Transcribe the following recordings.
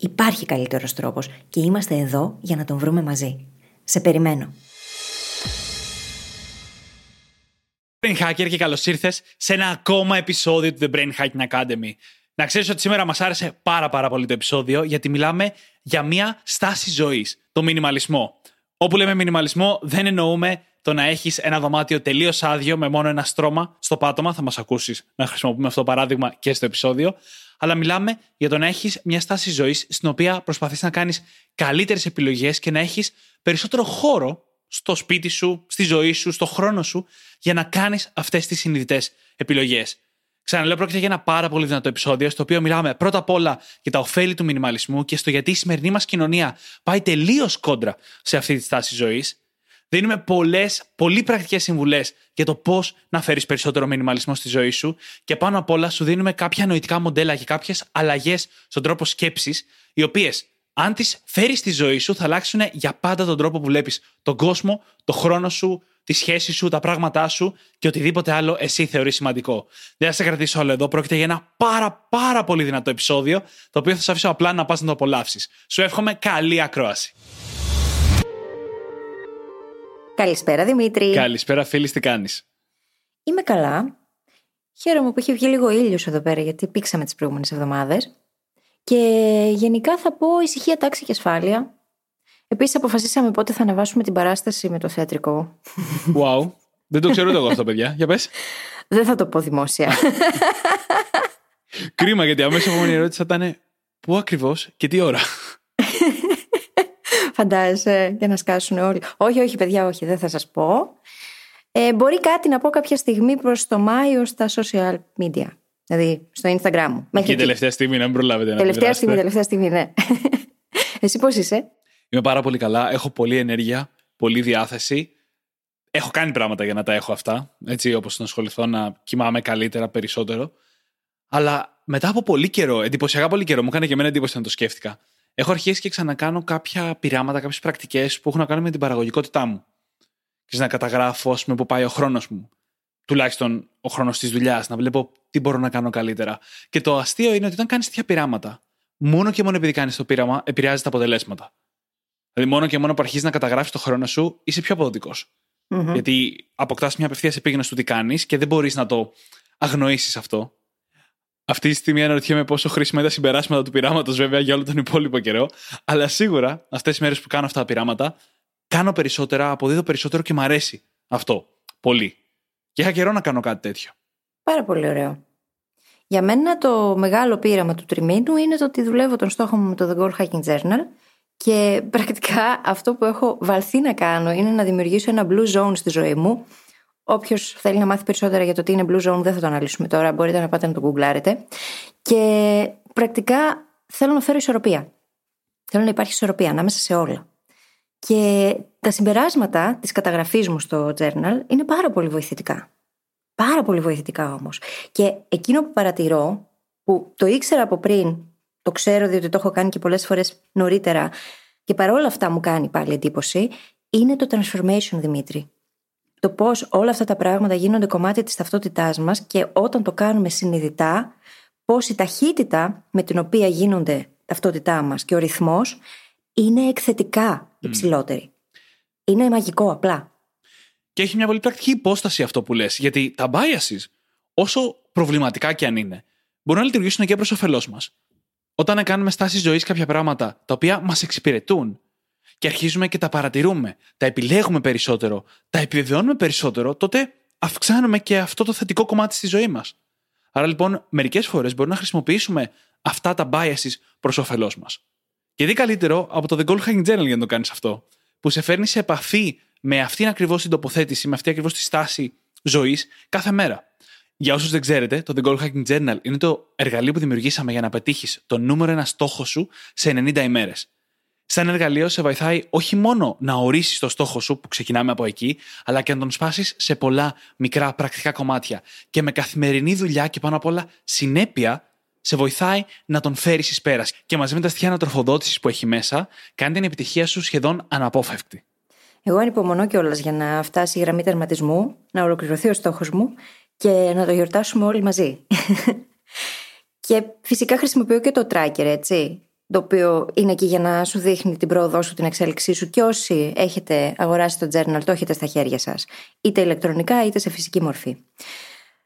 Υπάρχει καλύτερος τρόπος και είμαστε εδώ για να τον βρούμε μαζί. Σε περιμένω. Brain Hacker και καλώς ήρθες σε ένα ακόμα επεισόδιο του The Brain Hacking Academy. Να ξέρεις ότι σήμερα μας άρεσε πάρα πάρα πολύ το επεισόδιο γιατί μιλάμε για μια στάση ζωής, το μινιμαλισμό. Όπου λέμε μινιμαλισμό, δεν εννοούμε το να έχεις ένα δωμάτιο τελείως άδειο με μόνο ένα στρώμα στο πάτωμα. Θα μας ακούσεις να χρησιμοποιούμε αυτό το παράδειγμα και στο επεισόδιο αλλά μιλάμε για το να έχεις μια στάση ζωής στην οποία προσπαθείς να κάνεις καλύτερες επιλογές και να έχεις περισσότερο χώρο στο σπίτι σου, στη ζωή σου, στο χρόνο σου, για να κάνεις αυτές τις συνειδητές επιλογές. Ξαναλέω, πρόκειται για ένα πάρα πολύ δυνατό επεισόδιο, στο οποίο μιλάμε πρώτα απ' όλα για τα ωφέλη του μινιμαλισμού και στο γιατί η σημερινή μας κοινωνία πάει τελείως κόντρα σε αυτή τη στάση ζωής. Δίνουμε πολλές, πολύ πρακτικές συμβουλές για το πώς να φέρεις περισσότερο μινιμαλισμό στη ζωή σου και πάνω απ' όλα σου δίνουμε κάποια νοητικά μοντέλα και κάποιες αλλαγές στον τρόπο σκέψης, οι οποίες, αν τις φέρεις στη ζωή σου, θα αλλάξουν για πάντα τον τρόπο που βλέπεις τον κόσμο, τον χρόνο σου, τη σχέση σου, τα πράγματά σου και οτιδήποτε άλλο εσύ θεωρείς σημαντικό. Δεν θα σε κρατήσω όλο εδώ. Πρόκειται για ένα πάρα πάρα πολύ δυνατό επεισόδιο, το οποίο θα σε αφήσω απλά να πας να το απολαύσεις. Σου εύχομαι καλή ακρόαση. Καλησπέρα Δημήτρη. Καλησπέρα φίλης, τι κάνεις; Είμαι καλά. Χαίρομαι που έχει βγει λίγο ήλιος εδώ πέρα γιατί πήξαμε τις προηγούμενες εβδομάδες. Και γενικά θα πω ησυχία, τάξη και ασφάλεια. Επίσης αποφασίσαμε πότε θα αναβάσουμε την παράσταση με το θεατρικό. Wow. Δεν το ξέρω εγώ αυτό, παιδιά. Για πες. Δεν θα το πω δημόσια. Κρίμα, γιατί αμέσως η επόμενη ερώτηση θα ήταν πού ακριβώς και τι ώρα; Φαντάζεσαι για να σκάσουν όλοι. Όχι, όχι, παιδιά, όχι, δεν θα σας πω. Ε, μπορεί κάτι να πω κάποια στιγμή προς το Μάιο στα social media. Δηλαδή στο Instagram μου. Μέχρι και τελευταία στιγμή να μην προλάβετε να Τελευταία στιγμή, τελευταία στιγμή, ναι. Εσύ πώς είσαι; Είμαι πάρα πολύ καλά. Έχω πολλή ενέργεια, πολλή διάθεση. Έχω κάνει πράγματα για να τα έχω αυτά. Έτσι, όπως να ασχοληθώ να κοιμάμαι καλύτερα, περισσότερο. Αλλά μετά από πολύ καιρό, εντυπωσιακά πολύ καιρό, μου έκανε και εμένα εντύπωση να το σκέφτηκα έχω αρχίσει και ξανακάνω κάποια πειράματα, κάποιες πρακτικές που έχουν να κάνουν με την παραγωγικότητά μου. Και να καταγράφω, ας πούμε, που πάει ο χρόνος μου. Τουλάχιστον ο χρόνος της δουλειάς, να βλέπω τι μπορώ να κάνω καλύτερα. Και το αστείο είναι ότι όταν κάνεις τέτοια πειράματα, μόνο και μόνο επειδή κάνεις το πείραμα, επηρεάζει τα αποτελέσματα. Δηλαδή, μόνο και μόνο που αρχίζεις να καταγράφεις το χρόνο σου, είσαι πιο αποδοτικός. Mm-hmm. Γιατί αποκτάς μια απευθείας επίγνωση του τι κάνεις και δεν μπορείς να το αγνοήσεις αυτό. Αυτή τη στιγμή αναρωτιέμαι πόσο χρήσιμα είναι τα συμπεράσματα του πειράματος, βέβαια, για όλο τον υπόλοιπο καιρό. Αλλά σίγουρα αυτές τις μέρες που κάνω αυτά τα πειράματα, κάνω περισσότερα, αποδίδω περισσότερο και μου αρέσει αυτό. Πολύ. Και είχα καιρό να κάνω κάτι τέτοιο. Πάρα πολύ ωραίο. Για μένα το μεγάλο πείραμα του τριμήνου είναι το ότι δουλεύω τον στόχο μου με το The Goal Hacking Journal και πρακτικά αυτό που έχω βαλθεί να κάνω είναι να δημιουργήσω ένα blue zone στη ζωή μου Όποιος θέλει να μάθει περισσότερα για το τι είναι Blue Zone, δεν θα το αναλύσουμε τώρα. Μπορείτε να πάτε να το γκουγκλάρετε. Και πρακτικά θέλω να φέρω ισορροπία. Θέλω να υπάρχει ισορροπία ανάμεσα σε όλα. Και τα συμπεράσματα της καταγραφής μου στο journal είναι πάρα πολύ βοηθητικά. Πάρα πολύ βοηθητικά όμως. Και εκείνο που παρατηρώ, που το ήξερα από πριν, το ξέρω διότι το έχω κάνει και πολλές φορές νωρίτερα και παρόλα αυτά μου κάνει πάλι εντύπωση, είναι το transformation, Δημήτρη. Το πώς όλα αυτά τα πράγματα γίνονται κομμάτι της ταυτότητάς μας και όταν το κάνουμε συνειδητά, πώς η ταχύτητα με την οποία γίνονται ταυτότητά μας και ο ρυθμός είναι εκθετικά υψηλότερη. Είναι μαγικό απλά. Και έχει μια πολύ πρακτική υπόσταση αυτό που λες, γιατί τα biases, όσο προβληματικά και αν είναι, μπορούν να λειτουργήσουν και προς όφελός μας. Όταν κάνουμε στάσεις ζωής κάποια πράγματα τα οποία μας εξυπηρετούν και αρχίζουμε και τα παρατηρούμε, τα επιλέγουμε περισσότερο, τα επιβεβαιώνουμε περισσότερο, τότε αυξάνουμε και αυτό το θετικό κομμάτι στη ζωή μας. Άρα λοιπόν, μερικές φορές μπορούμε να χρησιμοποιήσουμε αυτά τα biases προς όφελός μας. Και δει καλύτερο από το The Gold Hacking Journal για να το κάνεις αυτό, που σε φέρνει σε επαφή με αυτήν ακριβώς την τοποθέτηση, με αυτή ακριβώς τη στάση ζωής κάθε μέρα. Για όσους δεν ξέρετε, το The Goal Hacking Journal είναι το εργαλείο που δημιουργήσαμε για να πετύχεις το νούμερο ένα στόχο σου σε 90 ημέρες. Σαν εργαλείο σε βοηθάει όχι μόνο να ορίσεις το στόχο σου, που ξεκινάμε από εκεί, αλλά και να τον σπάσεις σε πολλά μικρά πρακτικά κομμάτια. Και με καθημερινή δουλειά και πάνω απ' όλα συνέπεια, σε βοηθάει να τον φέρεις εις πέρας. Και μαζί με τα στοιχεία ανατροφοδότησης που έχει μέσα, κάνει την επιτυχία σου σχεδόν αναπόφευκτη. Εγώ ανυπομονώ κιόλας για να φτάσει η γραμμή τερματισμού, να ολοκληρωθεί ο στόχος μου και να το γιορτάσουμε όλοι μαζί. και φυσικά χρησιμοποιώ και το tracker, έτσι. Το οποίο είναι εκεί για να σου δείχνει την πρόοδό σου, την εξέλιξή σου και όσοι έχετε αγοράσει το journal το έχετε στα χέρια σας, είτε ηλεκτρονικά είτε σε φυσική μορφή.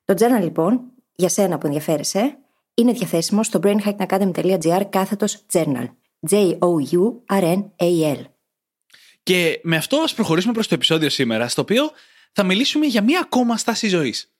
Το journal λοιπόν, για σένα που ενδιαφέρεσαι, είναι διαθέσιμο στο brainhackacademy.gr κάθετος journal. J-O-U-R-N-A-L. Και με αυτό ας προχωρήσουμε προς το επεισόδιο σήμερα, στο οποίο θα μιλήσουμε για μία ακόμα στάση ζωής.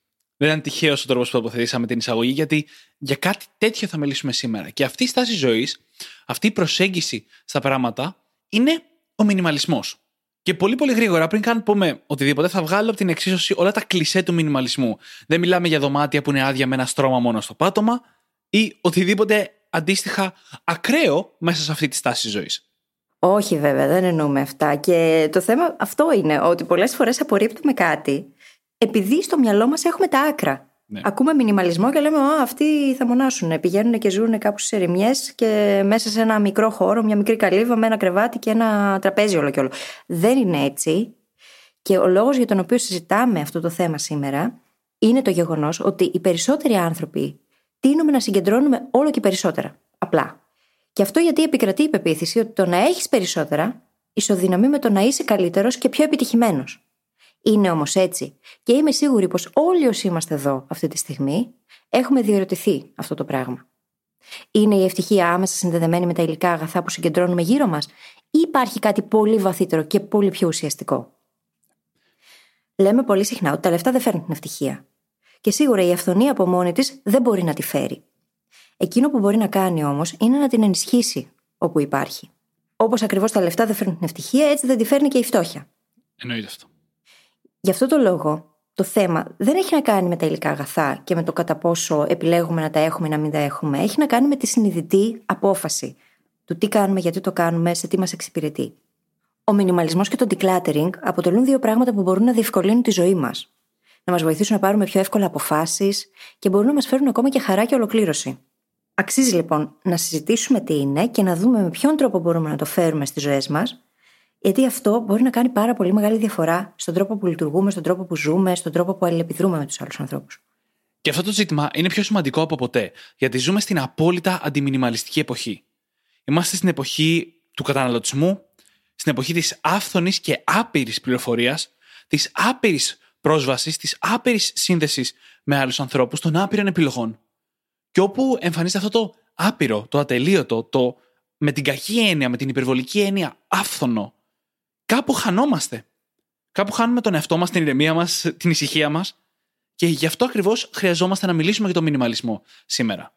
Δεν ήταν τυχαίος ο τρόπος που τοποθετήσαμε την εισαγωγή, γιατί για κάτι τέτοιο θα μιλήσουμε σήμερα. Και αυτή η στάση ζωής, αυτή η προσέγγιση στα πράγματα, είναι ο μινιμαλισμός. Και πολύ πολύ γρήγορα, πριν καν πούμε οτιδήποτε, θα βγάλω από την εξίσωση όλα τα κλισέ του μινιμαλισμού. Δεν μιλάμε για δωμάτια που είναι άδεια με ένα στρώμα μόνο στο πάτωμα ή οτιδήποτε αντίστοιχα ακραίο μέσα σε αυτή τη στάση ζωής. Όχι βέβαια, δεν εννοούμε αυτά. Και το θέμα αυτό είναι ότι πολλές φορές απορρίπτουμε κάτι επειδή στο μυαλό μας έχουμε τα άκρα. Ναι. Ακούμε μινιμαλισμό και λέμε Α, αυτοί θα μονάσουν. Πηγαίνουν και ζουν κάπου στι ερημιέ και μέσα σε ένα μικρό χώρο, μια μικρή καλύβα με ένα κρεβάτι και ένα τραπέζι όλο και όλο. Δεν είναι έτσι. Και ο λόγος για τον οποίο συζητάμε αυτό το θέμα σήμερα είναι το γεγονός ότι οι περισσότεροι άνθρωποι τείνουμε να συγκεντρώνουμε όλο και περισσότερα. Απλά. Και αυτό γιατί επικρατεί η πεποίθηση ότι το να έχεις περισσότερα ισοδυναμεί με το να είσαι καλύτερος και πιο επιτυχημένος. Είναι όμως έτσι. Και είμαι σίγουρη πως όλοι όσοι είμαστε εδώ αυτή τη στιγμή έχουμε διερωτηθεί αυτό το πράγμα. Είναι η ευτυχία άμεσα συνδεδεμένη με τα υλικά αγαθά που συγκεντρώνουμε γύρω μας, ή υπάρχει κάτι πολύ βαθύτερο και πολύ πιο ουσιαστικό; Λέμε πολύ συχνά ότι τα λεφτά δεν φέρνουν την ευτυχία. Και σίγουρα η αυθονία από μόνη της δεν μπορεί να τη φέρει. Εκείνο που μπορεί να κάνει όμως είναι να την ενισχύσει όπου υπάρχει. Όπως ακριβώς τα λεφτά δεν φέρνουν την ευτυχία, έτσι δεν τη φέρνει και η φτώχεια. Εννοείται αυτό. Γι' αυτό το λόγο, το θέμα δεν έχει να κάνει με τα υλικά αγαθά και με το κατά πόσο επιλέγουμε να τα έχουμε ή να μην τα έχουμε. Έχει να κάνει με τη συνειδητή απόφαση του τι κάνουμε, γιατί το κάνουμε, σε τι μας εξυπηρετεί. Ο μινιμαλισμός και το decluttering αποτελούν δύο πράγματα που μπορούν να διευκολύνουν τη ζωή μας. Να μας βοηθήσουν να πάρουμε πιο εύκολα αποφάσεις και μπορούν να μας φέρουν ακόμα και χαρά και ολοκλήρωση. Αξίζει λοιπόν να συζητήσουμε τι είναι και να δούμε με ποιον τρόπο μπορούμε να το φέρουμε στις ζωές μας γιατί αυτό μπορεί να κάνει πάρα πολύ μεγάλη διαφορά στον τρόπο που λειτουργούμε, στον τρόπο που ζούμε, στον τρόπο που αλληλεπιδρούμε με τους άλλους ανθρώπους. Και αυτό το ζήτημα είναι πιο σημαντικό από ποτέ, γιατί ζούμε στην απόλυτα αντιμινιμαλιστική εποχή. Είμαστε στην εποχή του καταναλωτισμού, στην εποχή της άφθονης και άπειρης πληροφορίας, της άπειρης πρόσβασης, της άπειρης σύνδεσης με άλλους ανθρώπους, των άπειρων επιλογών. Και όπου εμφανίζεται αυτό το άπειρο, το ατελείωτο, το με την κακή έννοια, με την υπερβολική έννοια άφθονο κάπου χανόμαστε. Κάπου χάνουμε τον εαυτό μας, την ηρεμία μας, την ησυχία μας. Και γι' αυτό ακριβώς χρειαζόμαστε να μιλήσουμε για τον μινιμαλισμό σήμερα.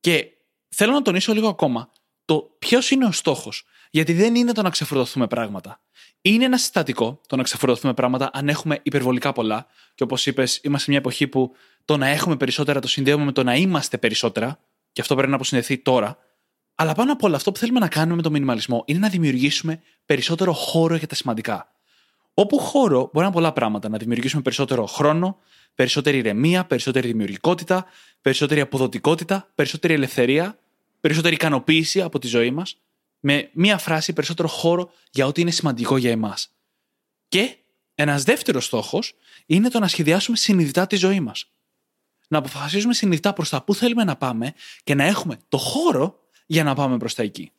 Και θέλω να τονίσω λίγο ακόμα το ποιος είναι ο στόχος. Γιατί δεν είναι το να ξεφορτωθούμε πράγματα. Είναι ένα συστατικό το να ξεφορτωθούμε πράγματα αν έχουμε υπερβολικά πολλά. Και όπως είπες, είμαστε σε μια εποχή που το να έχουμε περισσότερα το συνδέουμε με το να είμαστε περισσότερα. Και αυτό πρέπει να αποσυνδεθεί τώρα. Αλλά πάνω από όλα, αυτό που θέλουμε να κάνουμε με το μινιμαλισμό είναι να δημιουργήσουμε περισσότερο χώρο για τα σημαντικά. Όπου χώρο μπορεί να είναι πολλά πράγματα. Να δημιουργήσουμε περισσότερο χρόνο, περισσότερη ηρεμία, περισσότερη δημιουργικότητα, περισσότερη αποδοτικότητα, περισσότερη ελευθερία, περισσότερη ικανοποίηση από τη ζωή μας. Με μία φράση, περισσότερο χώρο για ό,τι είναι σημαντικό για εμάς. Και ένας δεύτερος στόχος είναι το να σχεδιάσουμε συνειδητά τη ζωή μας. Να αποφασίζουμε συνειδητά προς τα πού θέλουμε να πάμε και να έχουμε το χώρο για να πάμε προς τα εκεί.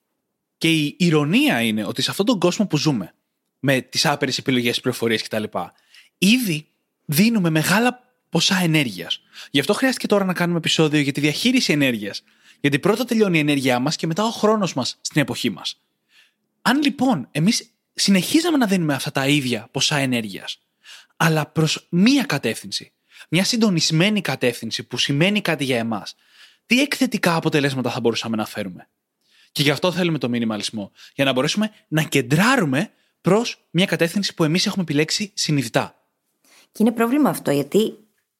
Και η ηρωνία είναι ότι σε αυτόν τον κόσμο που ζούμε, με τις άπειρες επιλογές, πληροφορίες κτλ., ήδη δίνουμε μεγάλα ποσά ενέργειας. Γι' αυτό χρειάστηκε τώρα να κάνουμε επεισόδιο για τη διαχείριση ενέργειας. Γιατί πρώτα τελειώνει η ενέργειά μας και μετά ο χρόνος μας στην εποχή μας. Αν λοιπόν εμείς συνεχίζαμε να δίνουμε αυτά τα ίδια ποσά ενέργειας, αλλά προς μία κατεύθυνση, μια συντονισμένη κατεύθυνση που σημαίνει κάτι για εμάς, τι εκθετικά αποτελέσματα θα μπορούσαμε να φέρουμε; Και γι' αυτό θέλουμε το μινιμαλισμό. Για να μπορέσουμε να κεντράρουμε προς μια κατεύθυνση που εμείς έχουμε επιλέξει συνειδητά. Και είναι πρόβλημα αυτό, γιατί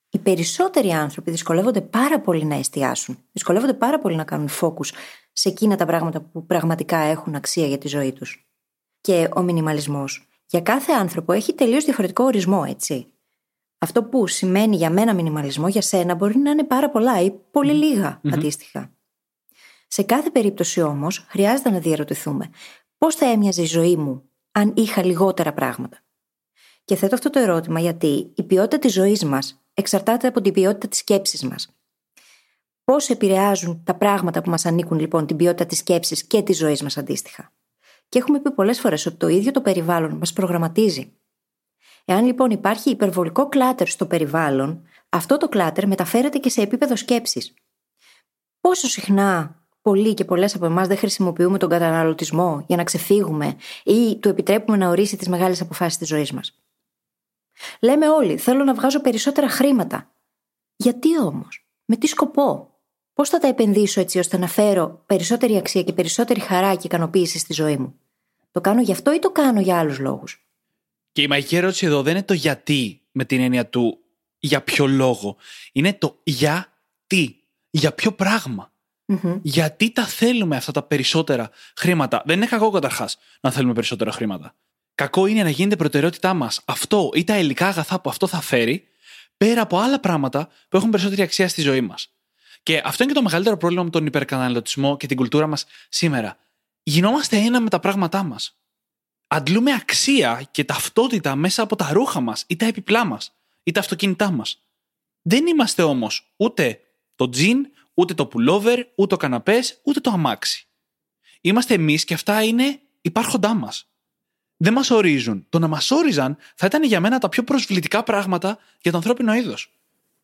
οι περισσότεροι άνθρωποι δυσκολεύονται πάρα πολύ να εστιάσουν. Δυσκολεύονται πάρα πολύ να κάνουν focus σε εκείνα τα πράγματα που πραγματικά έχουν αξία για τη ζωή τους. Και ο μινιμαλισμός για κάθε άνθρωπο έχει τελείως διαφορετικό ορισμό, έτσι. Αυτό που σημαίνει για μένα μινιμαλισμό για σένα μπορεί να είναι πάρα πολλά ή πολύ αντίστοιχα. Σε κάθε περίπτωση όμως χρειάζεται να διαρωτηθούμε πώς θα έμοιαζε η ζωή μου αν είχα λιγότερα πράγματα; Και θέτω αυτό το ερώτημα γιατί η ποιότητα της ζωής μας εξαρτάται από την ποιότητα της σκέψης μας. Πώς επηρεάζουν τα πράγματα που μας ανήκουν λοιπόν την ποιότητα της σκέψης και της ζωής μας αντίστοιχα; Και έχουμε πει πολλές φορές ότι το ίδιο το περιβάλλον μας προγραμματίζει. Εάν λοιπόν υπάρχει υπερβολικό κλάτερ στο περιβάλλον, αυτό το κλάτερ μεταφέρεται και σε επίπεδο σκέψης. Πόσο συχνά πολλοί και πολλές από εμάς δεν χρησιμοποιούμε τον καταναλωτισμό για να ξεφύγουμε ή του επιτρέπουμε να ορίσει τις μεγάλες αποφάσεις της ζωής μας; Λέμε όλοι, θέλω να βγάζω περισσότερα χρήματα. Γιατί όμως, με τι σκοπό, πώς θα τα επενδύσω έτσι ώστε να φέρω περισσότερη αξία και περισσότερη χαρά και ικανοποίηση στη ζωή μου; Το κάνω γι' αυτό ή το κάνω για άλλους λόγους; Και η μαγική ερώτηση εδώ δεν είναι το γιατί με την έννοια του για ποιο λόγο. Είναι το γιατί. Για ποιο πράγμα. Γιατί τα θέλουμε αυτά τα περισσότερα χρήματα. Δεν είναι κακό καταρχάς να θέλουμε περισσότερα χρήματα. Κακό είναι να γίνεται προτεραιότητά μας αυτό ή τα υλικά αγαθά που αυτό θα φέρει, πέρα από άλλα πράγματα που έχουν περισσότερη αξία στη ζωή μας. Και αυτό είναι και το μεγαλύτερο πρόβλημα με τον υπερκαταναλωτισμό και την κουλτούρα μας σήμερα. Γινόμαστε ένα με τα πράγματά μας. Αντλούμε αξία και ταυτότητα μέσα από τα ρούχα μας ή τα επιπλά μας ή τα αυτοκίνητά μας. Δεν είμαστε όμως ούτε το τζιν, ούτε το pullover, ούτε το καναπές, ούτε το αμάξι. Είμαστε εμείς και αυτά είναι υπάρχοντά μας δεν μας ορίζουν. Το να μας όριζαν θα ήταν για μένα τα πιο προσβλητικά πράγματα για το ανθρώπινο είδος.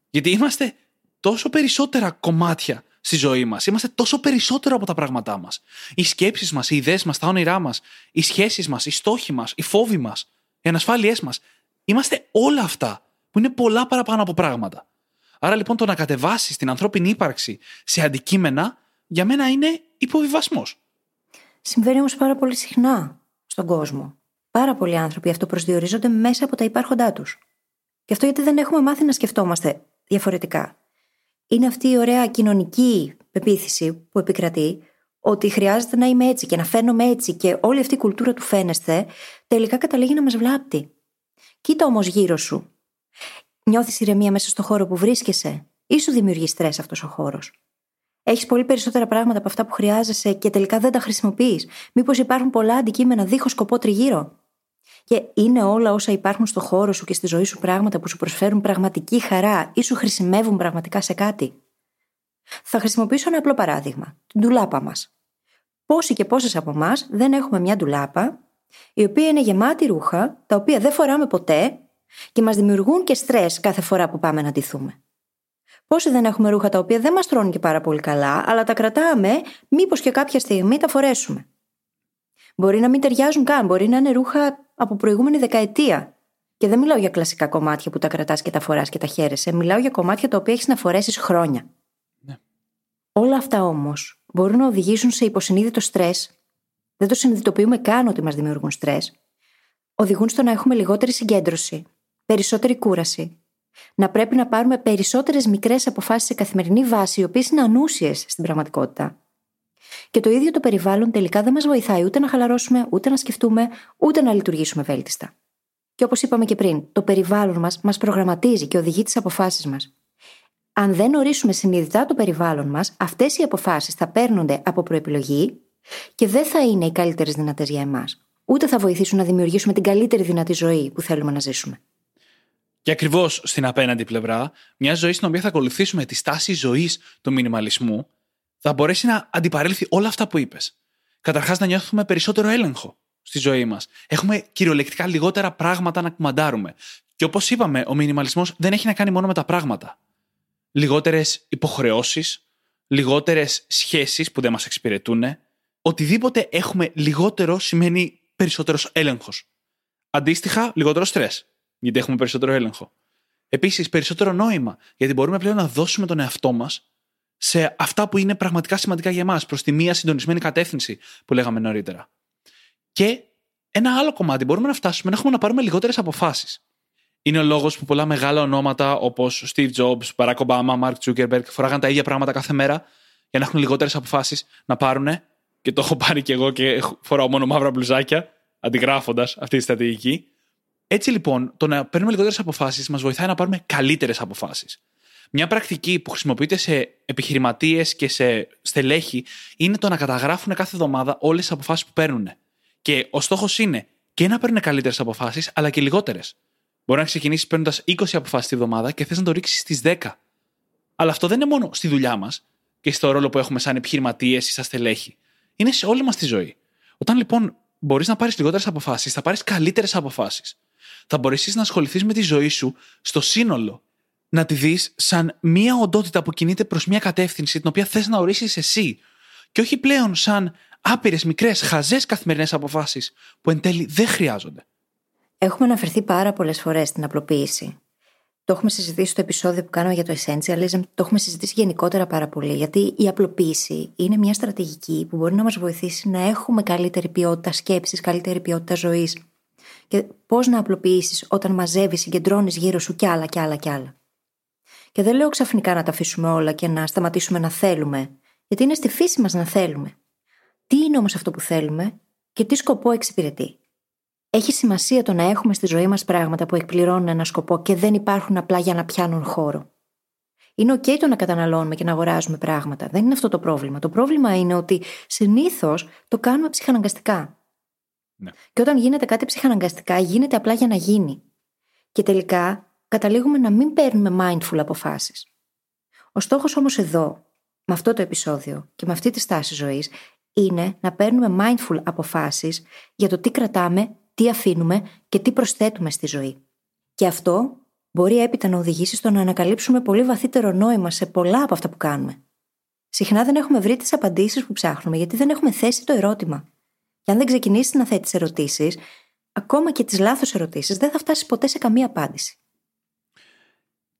Γιατί είμαστε τόσο περισσότερα κομμάτια στη ζωή μας. Είμαστε τόσο περισσότερο από τα πράγματά μας. Οι σκέψεις μας, οι ιδέες μας, τα όνειρά μας, οι σχέσεις μας, οι στόχοι μας, οι φόβοι μας, οι ανασφάλειές μας. Είμαστε όλα αυτά που είναι πολλά παραπάνω από πράγματα. Άρα λοιπόν το να κατεβάσεις την ανθρώπινη ύπαρξη σε αντικείμενα για μένα είναι υποβιβασμός. Συμβαίνει όμως πάρα πολύ συχνά στον κόσμο. Πάρα πολλοί άνθρωποι αυτοπροσδιορίζονται μέσα από τα υπάρχοντά τους. Και αυτό γιατί δεν έχουμε μάθει να σκεφτόμαστε διαφορετικά. Είναι αυτή η ωραία κοινωνική πεποίθηση που επικρατεί ότι χρειάζεται να είμαι έτσι και να φαίνομαι έτσι και όλη αυτή η κουλτούρα του φαίνεστε τελικά καταλήγει να μας βλάπτει. Κοίτα όμως γύρω σου. Νιώθεις ηρεμία μέσα στο χώρο που βρίσκεσαι ή σου δημιουργεί στρες αυτός ο χώρος; Έχεις πολύ περισσότερα πράγματα από αυτά που χρειάζεσαι και τελικά δεν τα χρησιμοποιείς. Μήπως υπάρχουν πολλά αντικείμενα δίχως σκοπό τριγύρω; Και είναι όλα όσα υπάρχουν στο χώρο σου και στη ζωή σου πράγματα που σου προσφέρουν πραγματική χαρά ή σου χρησιμεύουν πραγματικά σε κάτι. Θα χρησιμοποιήσω ένα απλό παράδειγμα. Την ντουλάπα μας. Πόσοι και πόσες από εμάς δεν έχουμε μια ντουλάπα, η οποία είναι γεμάτη ρούχα, τα οποία δεν φοράμε ποτέ και μας δημιουργούν και στρες κάθε φορά που πάμε να ντυθούμε. Πόσοι δεν έχουμε ρούχα τα οποία δεν μας τρώνε και πάρα πολύ καλά, αλλά τα κρατάμε, μήπως και κάποια στιγμή τα φορέσουμε. Μπορεί να μην ταιριάζουν καν, μπορεί να είναι ρούχα από προηγούμενη δεκαετία. Και δεν μιλάω για κλασικά κομμάτια που τα κρατάς και τα φοράς και τα χαίρεσαι. Μιλάω για κομμάτια τα οποία έχεις να φορέσεις χρόνια. Ναι. Όλα αυτά όμως μπορούν να οδηγήσουν σε υποσυνείδητο στρες. Δεν το συνειδητοποιούμε καν ότι μας δημιουργούν στρες. Οδηγούν στο να έχουμε λιγότερη συγκέντρωση, περισσότερη κούραση. Να πρέπει να πάρουμε περισσότερες μικρές αποφάσεις σε καθημερινή βάση, οι οποίες είναι ανούσιες στην πραγματικότητα. Και το ίδιο το περιβάλλον τελικά δεν μας βοηθάει ούτε να χαλαρώσουμε, ούτε να σκεφτούμε, ούτε να λειτουργήσουμε βέλτιστα. Και όπως είπαμε και πριν, το περιβάλλον μας μας προγραμματίζει και οδηγεί τις αποφάσεις μας. Αν δεν ορίσουμε συνειδητά το περιβάλλον μας, αυτές οι αποφάσεις θα παίρνονται από προεπιλογή και δεν θα είναι οι καλύτερες δυνατές για εμάς. Ούτε θα βοηθήσουν να δημιουργήσουμε την καλύτερη δυνατή ζωή που θέλουμε να ζήσουμε. Και ακριβώς στην απέναντι πλευρά, μια ζωή στην οποία θα ακολουθήσουμε τη στάση ζωής του μινιμαλισμού, θα μπορέσει να αντιπαρέλθει όλα αυτά που είπες. Καταρχάς, να νιώθουμε περισσότερο έλεγχο στη ζωή μας. Έχουμε κυριολεκτικά λιγότερα πράγματα να κουμαντάρουμε. Και όπως είπαμε, ο μινιμαλισμός δεν έχει να κάνει μόνο με τα πράγματα. Λιγότερες υποχρεώσεις, λιγότερες σχέσεις που δεν μας εξυπηρετούν. Οτιδήποτε έχουμε λιγότερο σημαίνει περισσότερος έλεγχος. Αντίστοιχα, λιγότερο στρες, γιατί έχουμε περισσότερο έλεγχο. Επίσης, περισσότερο νόημα, γιατί μπορούμε πλέον να δώσουμε τον εαυτό μας σε αυτά που είναι πραγματικά σημαντικά για εμάς, προς τη μία συντονισμένη κατεύθυνση που λέγαμε νωρίτερα. Και ένα άλλο κομμάτι μπορούμε να φτάσουμε να έχουμε να πάρουμε λιγότερες αποφάσεις. Είναι ο λόγος που πολλά μεγάλα ονόματα όπως Steve Jobs, Barack Obama, Mark Zuckerberg φοράγαν τα ίδια πράγματα κάθε μέρα για να έχουν λιγότερες αποφάσεις να πάρουν. Και το έχω πάρει κι εγώ και φοράω μόνο μαύρα μπλουζάκια, αντιγράφοντας αυτή τη στρατηγική. Έτσι λοιπόν, το να παίρνουμε λιγότερες αποφάσεις μας βοηθάει να πάρουμε καλύτερες αποφάσεις. Μια πρακτική που χρησιμοποιείται σε επιχειρηματίες και σε στελέχη είναι το να καταγράφουν κάθε εβδομάδα όλες τις αποφάσεις που παίρνουν. Και ο στόχος είναι και να παίρνουν καλύτερες αποφάσεις, αλλά και λιγότερες. Μπορεί να ξεκινήσεις παίρνοντας 20 αποφάσεις τη εβδομάδα και θες να το ρίξεις στις 10. Αλλά αυτό δεν είναι μόνο στη δουλειά μας και στο ρόλο που έχουμε σαν επιχειρηματίες ή σαν στελέχη. Είναι σε όλη μας τη ζωή. Όταν λοιπόν μπορείς να πάρεις λιγότερες αποφάσεις, θα πάρεις καλύτερες αποφάσεις. Θα μπορέσεις να ασχοληθείς με τη ζωή σου στο σύνολο. Να τη δεις σαν μία οντότητα που κινείται προς μία κατεύθυνση την οποία θες να ορίσεις εσύ. Και όχι πλέον σαν άπειρες, μικρές, χαζές καθημερινές αποφάσεις που εν τέλει δεν χρειάζονται. Έχουμε αναφερθεί πάρα πολλές φορές στην απλοποίηση. Το έχουμε συζητήσει στο επεισόδιο που κάναμε για το essentialism, το έχουμε συζητήσει γενικότερα πάρα πολύ. Γιατί η απλοποίηση είναι μια στρατηγική που μπορεί να μας βοηθήσει να έχουμε καλύτερη ποιότητα σκέψης, καλύτερη ποιότητα ζωής. Και πώς να απλοποιήσεις όταν μαζεύεις, συγκεντρώνεις γύρω σου κι άλλα κι άλλα κι άλλα. Και δεν λέω ξαφνικά να τα αφήσουμε όλα και να σταματήσουμε να θέλουμε, γιατί είναι στη φύση μας να θέλουμε. Τι είναι όμως αυτό που θέλουμε και τι σκοπό εξυπηρετεί. Έχει σημασία το να έχουμε στη ζωή μας πράγματα που εκπληρώνουν ένα σκοπό και δεν υπάρχουν απλά για να πιάνουν χώρο. Είναι OK το να καταναλώνουμε και να αγοράζουμε πράγματα. Δεν είναι αυτό το πρόβλημα. Το πρόβλημα είναι ότι συνήθως το κάνουμε ψυχαναγκαστικά. Ναι. Και όταν γίνεται κάτι ψυχαναγκαστικά, γίνεται απλά για να γίνει. Και τελικά καταλήγουμε να μην παίρνουμε mindful αποφάσεις. Ο στόχος όμως εδώ, με αυτό το επεισόδιο και με αυτή τη στάση ζωής, είναι να παίρνουμε mindful αποφάσεις για το τι κρατάμε, τι αφήνουμε και τι προσθέτουμε στη ζωή. Και αυτό μπορεί έπειτα να οδηγήσει στο να ανακαλύψουμε πολύ βαθύτερο νόημα σε πολλά από αυτά που κάνουμε. Συχνά δεν έχουμε βρει τις απαντήσεις που ψάχνουμε γιατί δεν έχουμε θέσει το ερώτημα. Και αν δεν ξεκινήσεις να θέτεις ερωτήσεις, ακόμα και τις λάθος ερωτήσεις, δεν θα φτάσεις ποτέ σε καμία απάντηση.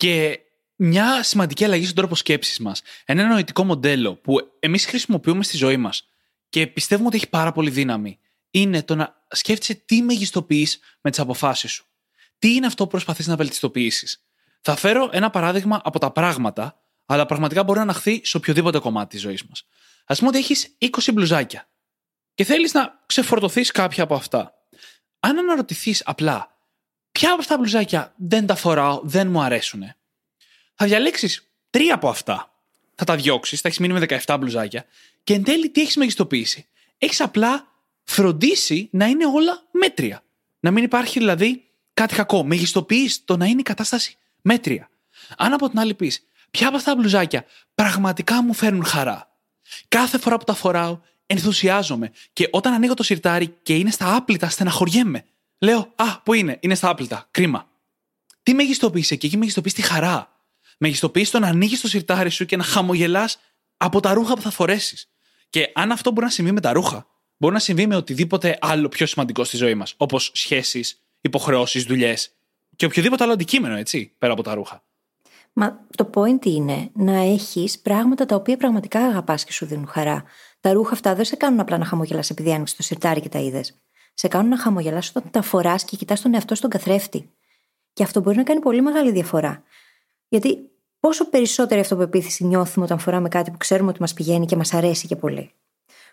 Και μια σημαντική αλλαγή στον τρόπο σκέψης μας. Ένα νοητικό μοντέλο που εμείς χρησιμοποιούμε στη ζωή μας και πιστεύουμε ότι έχει πάρα πολύ δύναμη, είναι το να σκέφτεσαι τι μεγιστοποιείς με τις αποφάσεις σου. Τι είναι αυτό που προσπαθείς να βελτιστοποιήσεις. Θα φέρω ένα παράδειγμα από τα πράγματα, αλλά πραγματικά μπορεί να αναχθεί σε οποιοδήποτε κομμάτι της ζωής μας. Α πούμε ότι έχεις 20 μπλουζάκια και θέλεις να ξεφορτωθείς κάποια από αυτά. Αν αναρωτηθείς απλά, ποια από αυτά τα μπλουζάκια δεν τα φοράω, δεν μου αρέσουν, θα διαλέξεις τρία από αυτά θα τα διώξεις, θα έχεις μείνει με 17 μπλουζάκια και εν τέλει τι έχεις μεγιστοποιήσει; Έχεις απλά φροντίσει να είναι όλα μέτρια. Να μην υπάρχει δηλαδή κάτι κακό. Μεγιστοποιείς το να είναι η κατάσταση μέτρια. Αν από την άλλη πεις, ποια από αυτά τα μπλουζάκια πραγματικά μου φέρνουν χαρά; Κάθε φορά που τα φοράω, ενθουσιάζομαι και όταν ανοίγω το σιρτάρι και είναι στα άπλυτα, στεναχωριέμαι. Λέω, Α, πού είναι, είναι στα άπλυτα, κρίμα. Τι μεγιστοποιήσει εκεί, εκεί μεγιστοποιείς τη χαρά μεγιστοποιείς το να ανοίγεις το σιρτάρι σου και να χαμογελάς από τα ρούχα που θα φορέσεις. Και αν αυτό μπορεί να συμβεί με τα ρούχα, μπορεί να συμβεί με οτιδήποτε άλλο πιο σημαντικό στη ζωή μας. Όπως σχέσεις, υποχρεώσεις, δουλειές και οποιοδήποτε άλλο αντικείμενο, έτσι, πέρα από τα ρούχα. Μα το point είναι να έχεις πράγματα τα οποία πραγματικά αγαπάς και σου δίνουν χαρά. Τα ρούχα αυτά δεν σε κάνουν απλά να χαμογελάς επειδή άνοιξες το σιρτάρι και τα είδες. Σε κάνουν να χαμογελά όταν τα φοράς και κοιτάς τον εαυτό στον καθρέφτη. Και αυτό μπορεί να κάνει πολύ μεγάλη διαφορά. Γιατί πόσο περισσότερη αυτοπεποίθηση νιώθουμε όταν φοράμε κάτι που ξέρουμε ότι μας πηγαίνει και μας αρέσει και πολύ.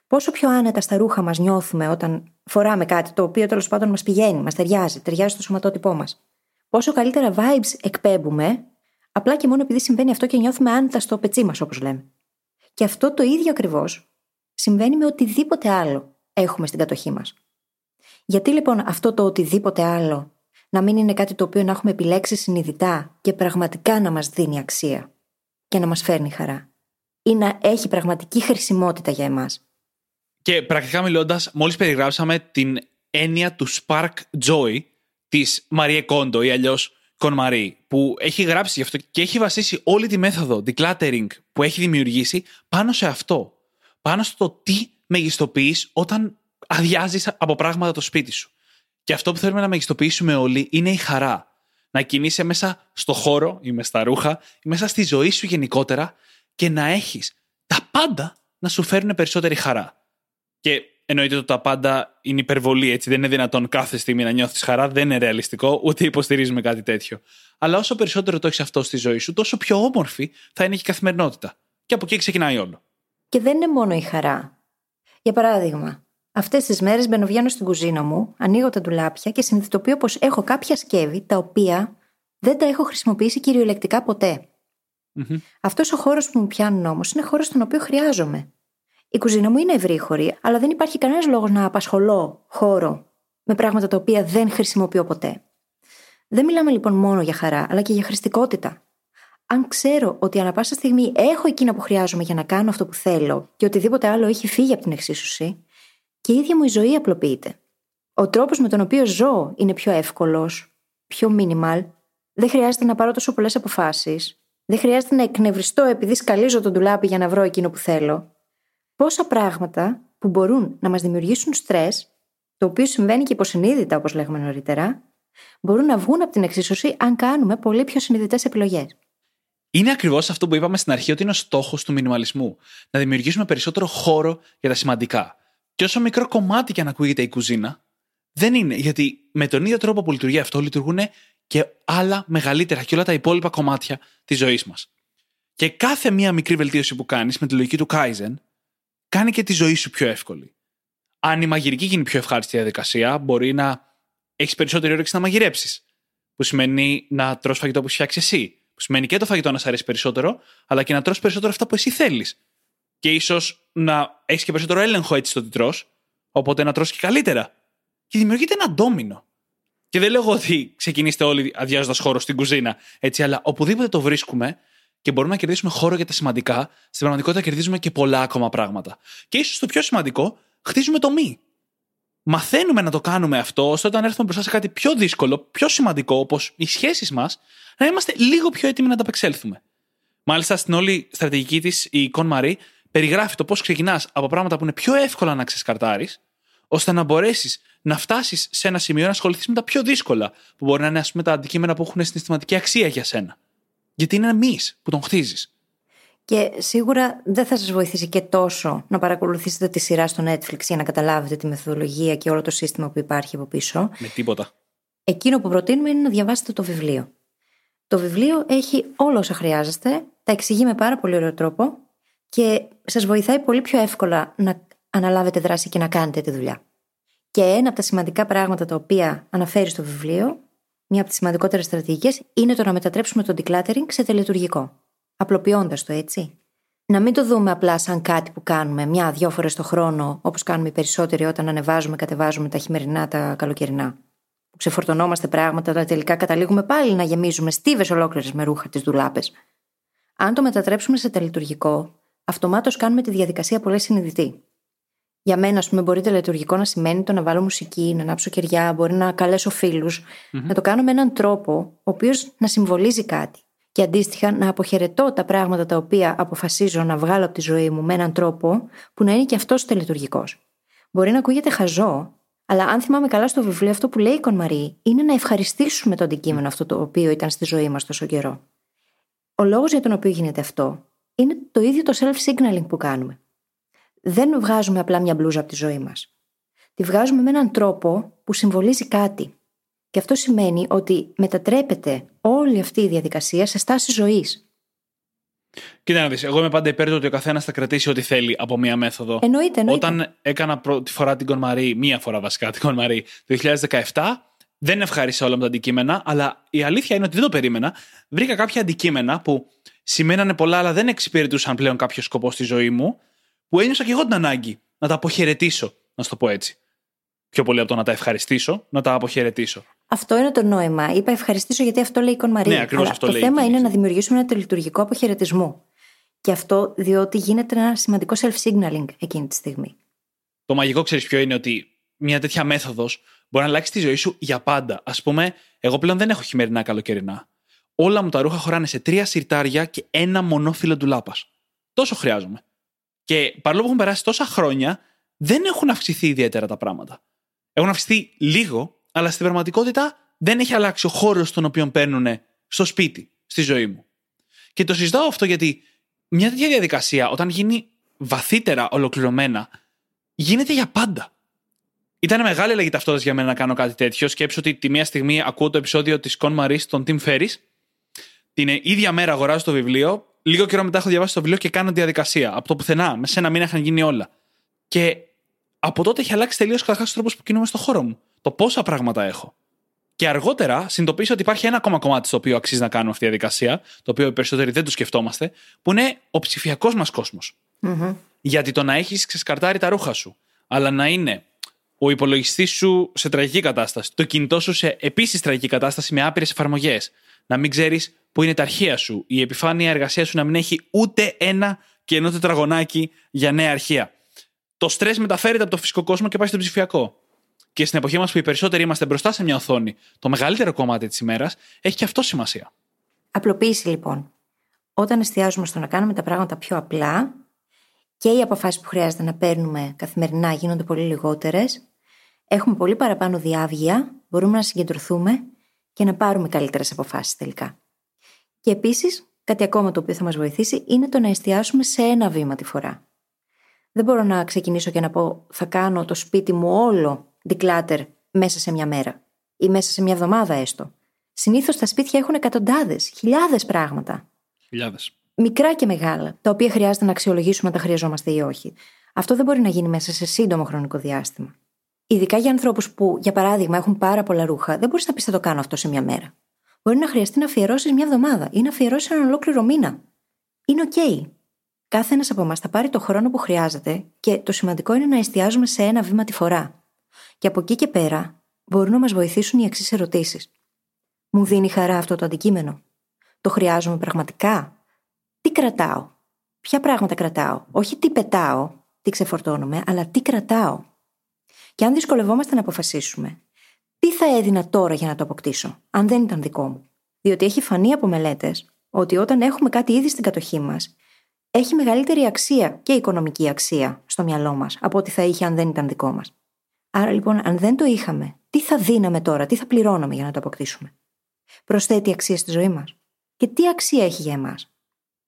Πόσο πιο άνετα στα ρούχα μας νιώθουμε όταν φοράμε κάτι το οποίο τέλος πάντων μας πηγαίνει, μας ταιριάζει, ταιριάζει στο σωματότυπό μας. Πόσο καλύτερα vibes εκπέμπουμε, απλά και μόνο επειδή συμβαίνει αυτό και νιώθουμε άνετα στο πετσί μας, όπως λέμε. Και αυτό το ίδιο ακριβώς συμβαίνει με οτιδήποτε άλλο έχουμε στην κατοχή μας. Γιατί λοιπόν αυτό το οτιδήποτε άλλο να μην είναι κάτι το οποίο να έχουμε επιλέξει συνειδητά και πραγματικά να μας δίνει αξία και να μας φέρνει χαρά ή να έχει πραγματική χρησιμότητα για εμάς. Και πρακτικά μιλώντας, μόλις περιγράψαμε την έννοια του Spark Joy της Μαρία Κόντο ή αλλιώς Κον Μαρή, που έχει γράψει γι' αυτό και έχει βασίσει όλη τη μέθοδο decluttering που έχει δημιουργήσει πάνω σε αυτό. Πάνω στο τι μεγιστοποιείς όταν αδειάζεις από πράγματα το σπίτι σου. Και αυτό που θέλουμε να μεγιστοποιήσουμε όλοι είναι η χαρά. Να κινείσαι μέσα στο χώρο ή μέσα στα ρούχα ή μέσα στη ζωή σου γενικότερα και να έχεις τα πάντα να σου φέρουν περισσότερη χαρά. Και εννοείται ότι τα πάντα είναι υπερβολή, έτσι. Δεν είναι δυνατόν κάθε στιγμή να νιώθεις χαρά, δεν είναι ρεαλιστικό, ούτε υποστηρίζουμε κάτι τέτοιο. Αλλά όσο περισσότερο το έχεις αυτό στη ζωή σου, τόσο πιο όμορφη θα είναι και η καθημερινότητα. Και από εκεί ξεκινάει όλο. Και δεν είναι μόνο η χαρά. Για παράδειγμα, Αυτές τις μέρες μπαίνω στην κουζίνα μου, ανοίγω τα ντουλάπια και συνειδητοποιώ πως έχω κάποια σκεύη τα οποία δεν τα έχω χρησιμοποιήσει κυριολεκτικά ποτέ. Mm-hmm. Αυτός ο χώρος που μου πιάνουν όμως είναι χώρος στον οποίο χρειάζομαι. Η κουζίνα μου είναι ευρύχωρη, αλλά δεν υπάρχει κανένας λόγος να απασχολώ χώρο με πράγματα τα οποία δεν χρησιμοποιώ ποτέ. Δεν μιλάμε λοιπόν μόνο για χαρά, αλλά και για χρηστικότητα. Αν ξέρω ότι ανα πάσα στιγμή έχω εκείνα που χρειάζομαι για να κάνω αυτό που θέλω και οτιδήποτε άλλο έχει φύγει από την εξίσωση, και η ίδια μου η ζωή απλοποιείται. Ο τρόπος με τον οποίο ζω είναι πιο εύκολος, πιο minimal. Δεν χρειάζεται να πάρω τόσο πολλές αποφάσεις. Δεν χρειάζεται να εκνευριστώ επειδή σκαλίζω τον τουλάπι για να βρω εκείνο που θέλω. Πόσα πράγματα που μπορούν να μας δημιουργήσουν στρες, το οποίο συμβαίνει και υποσυνείδητα, όπως λέγαμε νωρίτερα, μπορούν να βγουν από την εξίσωση αν κάνουμε πολύ πιο συνειδητές επιλογές. Είναι ακριβώς αυτό που είπαμε στην αρχή ότι είναι ο στόχος του μινιμαλισμού. Να δημιουργήσουμε περισσότερο χώρο για τα σημαντικά. Και όσο μικρό κομμάτι και αν ακούγεται η κουζίνα, δεν είναι. Γιατί με τον ίδιο τρόπο που λειτουργεί αυτό, λειτουργούν και άλλα μεγαλύτερα και όλα τα υπόλοιπα κομμάτια της ζωής μας. Και κάθε μία μικρή βελτίωση που κάνεις με τη λογική του Kaizen, κάνει και τη ζωή σου πιο εύκολη. Αν η μαγειρική γίνει πιο ευχάριστη διαδικασία, μπορεί να έχεις περισσότερη όρεξη να μαγειρέψεις. Που σημαίνει να τρως φαγητό που έχεις φτιάξει εσύ. Που σημαίνει και το φαγητό να σε αρέσει περισσότερο, αλλά και να τρως περισσότερο αυτά που εσύ θέλεις και ίσως να έχεις και περισσότερο έλεγχο έτσι στο τι τρως, οπότε να τρως και καλύτερα. Και δημιουργείται ένα ντόμινο. Και δεν λέω ότι ξεκινήστε όλοι αδειάζοντας χώρο στην κουζίνα, έτσι, αλλά οπουδήποτε το βρίσκουμε και μπορούμε να κερδίσουμε χώρο για τα σημαντικά, στην πραγματικότητα κερδίζουμε και πολλά ακόμα πράγματα. Και ίσως το πιο σημαντικό, χτίζουμε το μη. Μαθαίνουμε να το κάνουμε αυτό, ώστε όταν έρθουμε μπροστά σε κάτι πιο δύσκολο, πιο σημαντικό, όπως οι σχέσεις μας, να είμαστε λίγο πιο έτοιμοι να τα απεξέλθουμε. Μάλιστα, στην όλη στρατηγική της, η Κον Μαρή περιγράφει το πώς ξεκινάς από πράγματα που είναι πιο εύκολα να ξεσκαρτάρεις, ώστε να μπορέσεις να φτάσεις σε ένα σημείο να ασχοληθείς με τα πιο δύσκολα, που μπορεί να είναι ας πούμε, τα αντικείμενα που έχουν συναισθηματική αξία για σένα. Γιατί είναι ένα μη που τον χτίζεις. Και σίγουρα δεν θα σας βοηθήσει και τόσο να παρακολουθήσετε τη σειρά στο Netflix για να καταλάβετε τη μεθοδολογία και όλο το σύστημα που υπάρχει από πίσω. Με τίποτα. Εκείνο που προτείνουμε είναι να διαβάσετε το βιβλίο. Το βιβλίο έχει όλα όσα χρειάζεστε, τα εξηγεί με πάρα πολύ ωραίο τρόπο και σας βοηθάει πολύ πιο εύκολα να αναλάβετε δράση και να κάνετε τη δουλειά. Και ένα από τα σημαντικά πράγματα τα οποία αναφέρει στο βιβλίο, μία από τις σημαντικότερες στρατηγικές, είναι το να μετατρέψουμε το decluttering σε τελετουργικό. Απλοποιώντας το έτσι. Να μην το δούμε απλά σαν κάτι που κάνουμε μια-δυο φορές το χρόνο, όπως κάνουμε οι περισσότεροι όταν ανεβάζουμε, κατεβάζουμε τα χειμερινά, τα καλοκαιρινά. Που ξεφορτωνόμαστε πράγματα, αλλά τελικά καταλήγουμε πάλι να γεμίζουμε στίβες ολόκληρες με ρούχα τις δουλάπε. Αν το μετατρέψουμε σε τελετουργικό, αυτομάτως κάνουμε τη διαδικασία πολύ συνειδητή. Για μένα, ας πούμε, μπορεί τελετουργικό να σημαίνει το να βάλω μουσική, να ανάψω κεριά, μπορεί να καλέσω να το κάνω με έναν τρόπο ο οποίος να συμβολίζει κάτι. Και αντίστοιχα να αποχαιρετώ τα πράγματα τα οποία αποφασίζω να βγάλω από τη ζωή μου με έναν τρόπο που να είναι και αυτός τελετουργικός. Μπορεί να ακούγεται χαζό, αλλά αν θυμάμαι καλά στο βιβλίο, αυτό που λέει η Κονμαρή είναι να ευχαριστήσουμε το αντικείμενο αυτό το οποίο ήταν στη ζωή μας τόσο καιρό. Ο λόγος για τον οποίο γίνεται αυτό είναι το ίδιο το self-signaling που κάνουμε. Δεν βγάζουμε απλά μια μπλούζα από τη ζωή μας. Τη βγάζουμε με έναν τρόπο που συμβολίζει κάτι. Και αυτό σημαίνει ότι μετατρέπεται όλη αυτή η διαδικασία σε στάση ζωής. Κοίτα να δεις, εγώ είμαι πάντα υπέρ του ότι ο καθένας θα κρατήσει ό,τι θέλει από μία μέθοδο. Εννοείται, εννοείται. Όταν έκανα πρώτη φορά την Κονμαρή, μία φορά βασικά την Κονμαρή, το 2017, δεν ευχάρισα όλα με τα αντικείμενα, αλλά η αλήθεια είναι ότι δεν το περίμενα. Βρήκα κάποια αντικείμενα που σημαίνανε πολλά, αλλά δεν εξυπηρετούσαν πλέον κάποιο σκοπό στη ζωή μου, που ένιωσα και εγώ την ανάγκη να τα αποχαιρετήσω, να σου το πω έτσι. Πιο πολύ από το να τα ευχαριστήσω, να τα αποχαιρετήσω. Αυτό είναι το νόημα. Είπα ευχαριστήσω γιατί αυτό λέει η Κονμαρία. Ναι, ακριβώς αυτό το λέει θέμα η είναι κίνηση. να δημιουργήσουμε ένα τελειτουργικό αποχαιρετισμό. Και αυτό διότι γίνεται ένα σημαντικό self-signaling εκείνη τη στιγμή. Το μαγικό ξέρεις ποιο είναι ότι μια τέτοια μέθοδος μπορεί να αλλάξει τη ζωή σου για πάντα. Α πούμε, εγώ πλέον δεν έχω χειμερινά καλοκαιρινά. Όλα μου τα ρούχα χωράνε σε τρία σιρτάρια και ένα μονόφυλλο ντουλάπα. Τόσο χρειάζομαι. Και παρόλο που έχουν περάσει τόσα χρόνια, δεν έχουν αυξηθεί ιδιαίτερα τα πράγματα. Έχουν αυξηθεί λίγο, αλλά στην πραγματικότητα δεν έχει αλλάξει ο χώρος τον οποίο παίρνουν στο σπίτι, στη ζωή μου. Και το συζητάω αυτό γιατί μια τέτοια διαδικασία, όταν γίνει βαθύτερα ολοκληρωμένα, γίνεται για πάντα. Ήταν μεγάλη αλλαγή ταυτότητας για μένα να κάνω κάτι τέτοιο. Σκέψω ότι τη μία στιγμή ακούω το επεισόδιο της Con Marie στον Tim Ferris. Την ίδια μέρα αγοράζω το βιβλίο. Λίγο καιρό μετά έχω διαβάσει το βιβλίο και κάνω τη διαδικασία. Από το πουθενά. Μέσα σε ένα μήνα είχαν γίνει όλα. Και από τότε έχει αλλάξει τελείως καταρχάς ο τρόπος που κινούμαι στο χώρο μου. Το πόσα πράγματα έχω. Και αργότερα συνειδητοποίησα ότι υπάρχει ένα ακόμα κομμάτι στο οποίο αξίζει να κάνουμε αυτή τη διαδικασία, το οποίο οι περισσότεροι δεν το σκεφτόμαστε, που είναι ο ψηφιακός μας κόσμος. Γιατί το να έχεις ξεσκαρτάρει τα ρούχα σου, αλλά να είναι ο υπολογιστής σου σε τραγική κατάσταση, το κινητό σου σε επίσης τραγική κατάσταση με άπειρες εφαρμογές, να μην ξέρεις που είναι τα αρχεία σου, η επιφάνεια εργασία σου να μην έχει ούτε ένα κενό τετραγωνάκι για νέα αρχεία. Το στρες μεταφέρεται από το φυσικό κόσμο και πάει στο ψηφιακό. Και στην εποχή μας που οι περισσότεροι είμαστε μπροστά σε μια οθόνη, το μεγαλύτερο κομμάτι της ημέρας έχει και αυτό σημασία. Απλοποίηση λοιπόν. Όταν εστιάζουμε στο να κάνουμε τα πράγματα πιο απλά και οι αποφάσεις που χρειάζεται να παίρνουμε καθημερινά γίνονται πολύ λιγότερες, έχουμε πολύ παραπάνω διάβγεια, μπορούμε να συγκεντρωθούμε και να πάρουμε καλύτερες αποφάσεις τελικά. Και επίσης, κάτι ακόμα το οποίο θα μας βοηθήσει είναι το να εστιάσουμε σε ένα βήμα τη φορά. Δεν μπορώ να ξεκινήσω και να πω θα κάνω το σπίτι μου όλο declutter μέσα σε μια μέρα ή μέσα σε μια εβδομάδα έστω. Συνήθως τα σπίτια έχουν εκατοντάδες, χιλιάδες πράγματα. Χιλιάδες. Μικρά και μεγάλα, τα οποία χρειάζεται να αξιολογήσουμε αν τα χρειαζόμαστε ή όχι. Αυτό δεν μπορεί να γίνει μέσα σε σύντομο χρονικό διάστημα. Ειδικά για ανθρώπους που, για παράδειγμα, έχουν πάρα πολλά ρούχα, δεν μπορείς να πεις θα το κάνω αυτό σε μια μέρα. Μπορεί να χρειαστεί να αφιερώσεις μια εβδομάδα ή να αφιερώσεις έναν ολόκληρο μήνα. Είναι οκ. Κάθε ένας από εμάς θα πάρει το χρόνο που χρειάζεται και το σημαντικό είναι να εστιάζουμε σε ένα βήμα τη φορά. Και από εκεί και πέρα μπορούν να μας βοηθήσουν οι εξής ερωτήσεις. Μου δίνει χαρά αυτό το αντικείμενο; Το χρειάζομαι πραγματικά; Τι κρατάω; Ποια πράγματα κρατάω; Όχι τι πετάω, τι ξεφορτώνομαι, αλλά τι κρατάω. Και αν δυσκολευόμαστε να αποφασίσουμε, τι θα έδινα τώρα για να το αποκτήσω, αν δεν ήταν δικό μου; Διότι έχει φανεί από μελέτες ότι όταν έχουμε κάτι ήδη στην κατοχή μας, έχει μεγαλύτερη αξία και οικονομική αξία στο μυαλό μας από ό,τι θα είχε αν δεν ήταν δικό μας. Άρα λοιπόν, αν δεν το είχαμε, τι θα δίναμε τώρα, τι θα πληρώναμε για να το αποκτήσουμε; Προσθέτει αξία στη ζωή μας; Και τι αξία έχει για εμάς;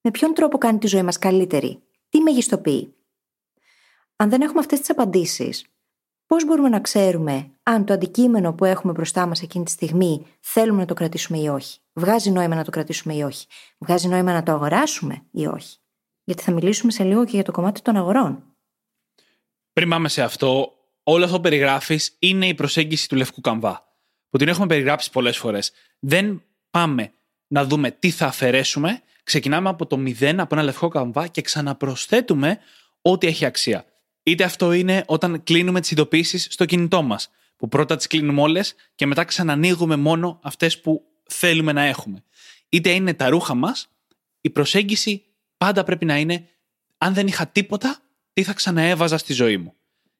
Με ποιον τρόπο κάνει τη ζωή μας καλύτερη, τι μεγιστοποιεί; Αν δεν έχουμε αυτές τις απαντήσεις, πώς μπορούμε να ξέρουμε αν το αντικείμενο που έχουμε μπροστά μας εκείνη τη στιγμή θέλουμε να το κρατήσουμε ή όχι; Βγάζει νόημα να το κρατήσουμε ή όχι; Βγάζει νόημα να το αγοράσουμε ή όχι; Γιατί θα μιλήσουμε σε λίγο και για το κομμάτι των αγορών. Πριν πάμε σε αυτό, όλο αυτό που περιγράφεις είναι η προσέγγιση του λευκού καμβά. Που την έχουμε περιγράψει πολλές φορές. Δεν πάμε να δούμε τι θα αφαιρέσουμε, ξεκινάμε από το μηδέν, από ένα λευκό καμβά και ξαναπροσθέτουμε ό,τι έχει αξία. Είτε αυτό είναι όταν κλείνουμε τις ειδοποιήσεις στο κινητό μας, που πρώτα τις κλείνουμε όλες και μετά ξανανοίγουμε μόνο αυτές που θέλουμε να έχουμε. Είτε είναι τα ρούχα μας, η προσέγγιση πάντα πρέπει να είναι αν δεν είχα τίποτα, τι θα ξαναέβαζα στη ζωή μου.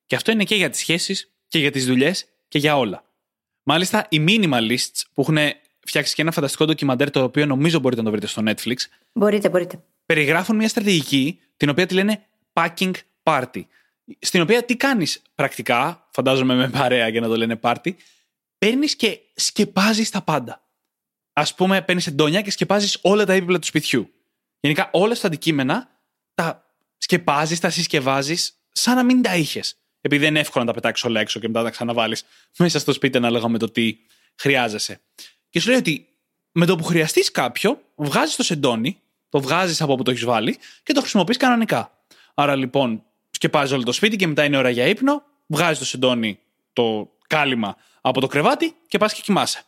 Και αυτό είναι και για τις σχέσεις και για τις δουλειές και για όλα. Μάλιστα, οι minimalists που έχουν φτιάξει και ένα φανταστικό ντοκιμαντέρ το οποίο νομίζω μπορείτε να το βρείτε στο Netflix, Μπορείτε, μπορείτε. περιγράφουν μια στρατηγική την οποία τη λένε packing party. Στην οποία τι κάνεις πρακτικά, φαντάζομαι με παρέα για να το λένε party, παίρνεις και σκεπάζεις τα πάντα. Α πούμε, παίρνεις εντόνια και σκεπάζεις όλα τα έπιπλα του σπιτιού. Γενικά, όλα τα αντικείμενα τα σκεπάζεις, τα συσκευάζεις σαν να μην τα είχες. Επειδή δεν είναι εύκολο να τα πετάξεις όλα έξω και μετά να τα ξαναβάλεις μέσα στο σπίτι ανάλογα με το τι χρειάζεσαι. Και σου λέει ότι με το που χρειαστείς κάποιο, βγάζεις το σεντόνι, Το βγάζεις από όπου το έχεις βάλει και το χρησιμοποιείς κανονικά. Άρα λοιπόν, σκεπάζει όλο το σπίτι και μετά είναι ώρα για ύπνο, βγάζει το σεντόνι, το κάλυμα από το κρεβάτι και πας και κοιμάσαι.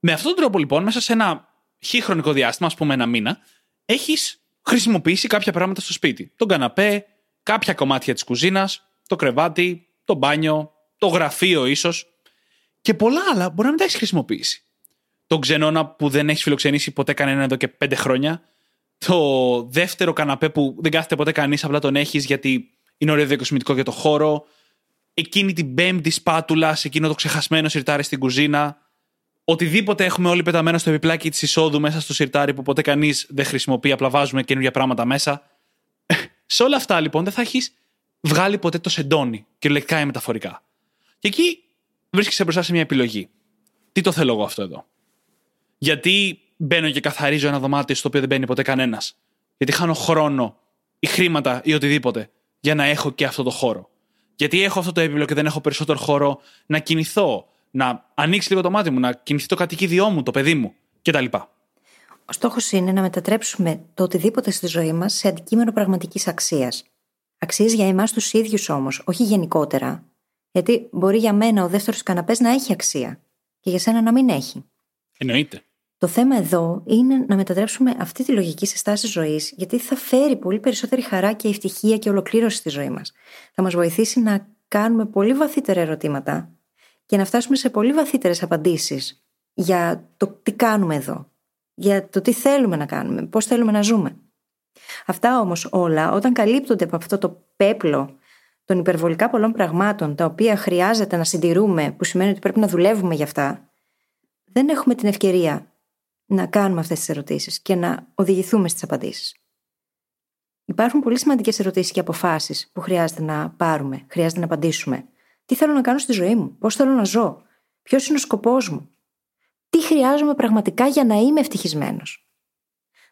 Με αυτόν τον τρόπο λοιπόν, μέσα σε ένα χι χρονικό διάστημα, ας πούμε ένα μήνα, έχεις χρησιμοποιήσει κάποια πράγματα στο σπίτι. Τον καναπέ, κάποια κομμάτια της κουζίνας, το κρεβάτι, το μπάνιο, το γραφείο ίσως. Και πολλά άλλα μπορεί να μην τα έχεις χρησιμοποιήσει. Το ξενώνα που δεν έχεις φιλοξενήσει ποτέ κανένα εδώ και πέντε χρόνια. Το δεύτερο καναπέ που δεν κάθεται ποτέ κανείς, απλά τον έχεις γιατί είναι ωραίο διακοσμητικό για το χώρο. Εκείνη την πέμπτη σπάτουλα σε εκείνο το ξεχασμένο σιρτάρι στην κουζίνα. Οτιδήποτε έχουμε όλοι πεταμένο στο επιπλάκι της εισόδου μέσα στο σιρτάρι που ποτέ κανείς δεν χρησιμοποιεί, απλά βάζουμε καινούργια πράγματα μέσα. σε όλα αυτά λοιπόν δεν θα έχεις βγάλει ποτέ το σεντόνι, κυριολεκτικά ή μεταφορικά. Και εκεί βρίσκεσαι μπροστά σε μια επιλογή. Τι το θέλω εγώ αυτό εδώ; Γιατί μπαίνω και καθαρίζω ένα δωμάτιο στο οποίο δεν μπαίνει ποτέ κανένας; Γιατί χάνω χρόνο ή χρήματα ή οτιδήποτε; Για να έχω και αυτό το χώρο. Γιατί έχω αυτό το έπιπλο και δεν έχω περισσότερο χώρο να κινηθώ, να ανοίξει λίγο το μάτι μου, να κινηθεί το κατοικίδιό μου, το παιδί μου κτλ. Ο στόχος είναι να μετατρέψουμε το οτιδήποτε στη ζωή μας σε αντικείμενο πραγματικής αξίας. Αξίες για εμάς τους ίδιους όμως, όχι γενικότερα. Γιατί μπορεί για μένα ο δεύτερος καναπές να έχει αξία και για σένα να μην έχει. Εννοείται. Το θέμα εδώ είναι να μετατρέψουμε αυτή τη λογική σε στάση ζωής, γιατί θα φέρει πολύ περισσότερη χαρά και ευτυχία και ολοκλήρωση στη ζωή μας. Θα μας βοηθήσει να κάνουμε πολύ βαθύτερα ερωτήματα και να φτάσουμε σε πολύ βαθύτερες απαντήσεις για το τι κάνουμε εδώ, για το τι θέλουμε να κάνουμε, πώς θέλουμε να ζούμε. Αυτά όμως όλα, όταν καλύπτονται από αυτό το πέπλο των υπερβολικά πολλών πραγμάτων τα οποία χρειάζεται να συντηρούμε, που σημαίνει ότι πρέπει να δουλεύουμε για αυτά, δεν έχουμε την ευκαιρία να κάνουμε αυτές τις ερωτήσεις και να οδηγηθούμε στις απαντήσεις. Υπάρχουν πολύ σημαντικές ερωτήσεις και αποφάσεις που χρειάζεται να πάρουμε, χρειάζεται να απαντήσουμε. Τι θέλω να κάνω στη ζωή μου, πώς θέλω να ζω, ποιος είναι ο σκοπός μου, τι χρειάζομαι πραγματικά για να είμαι ευτυχισμένος.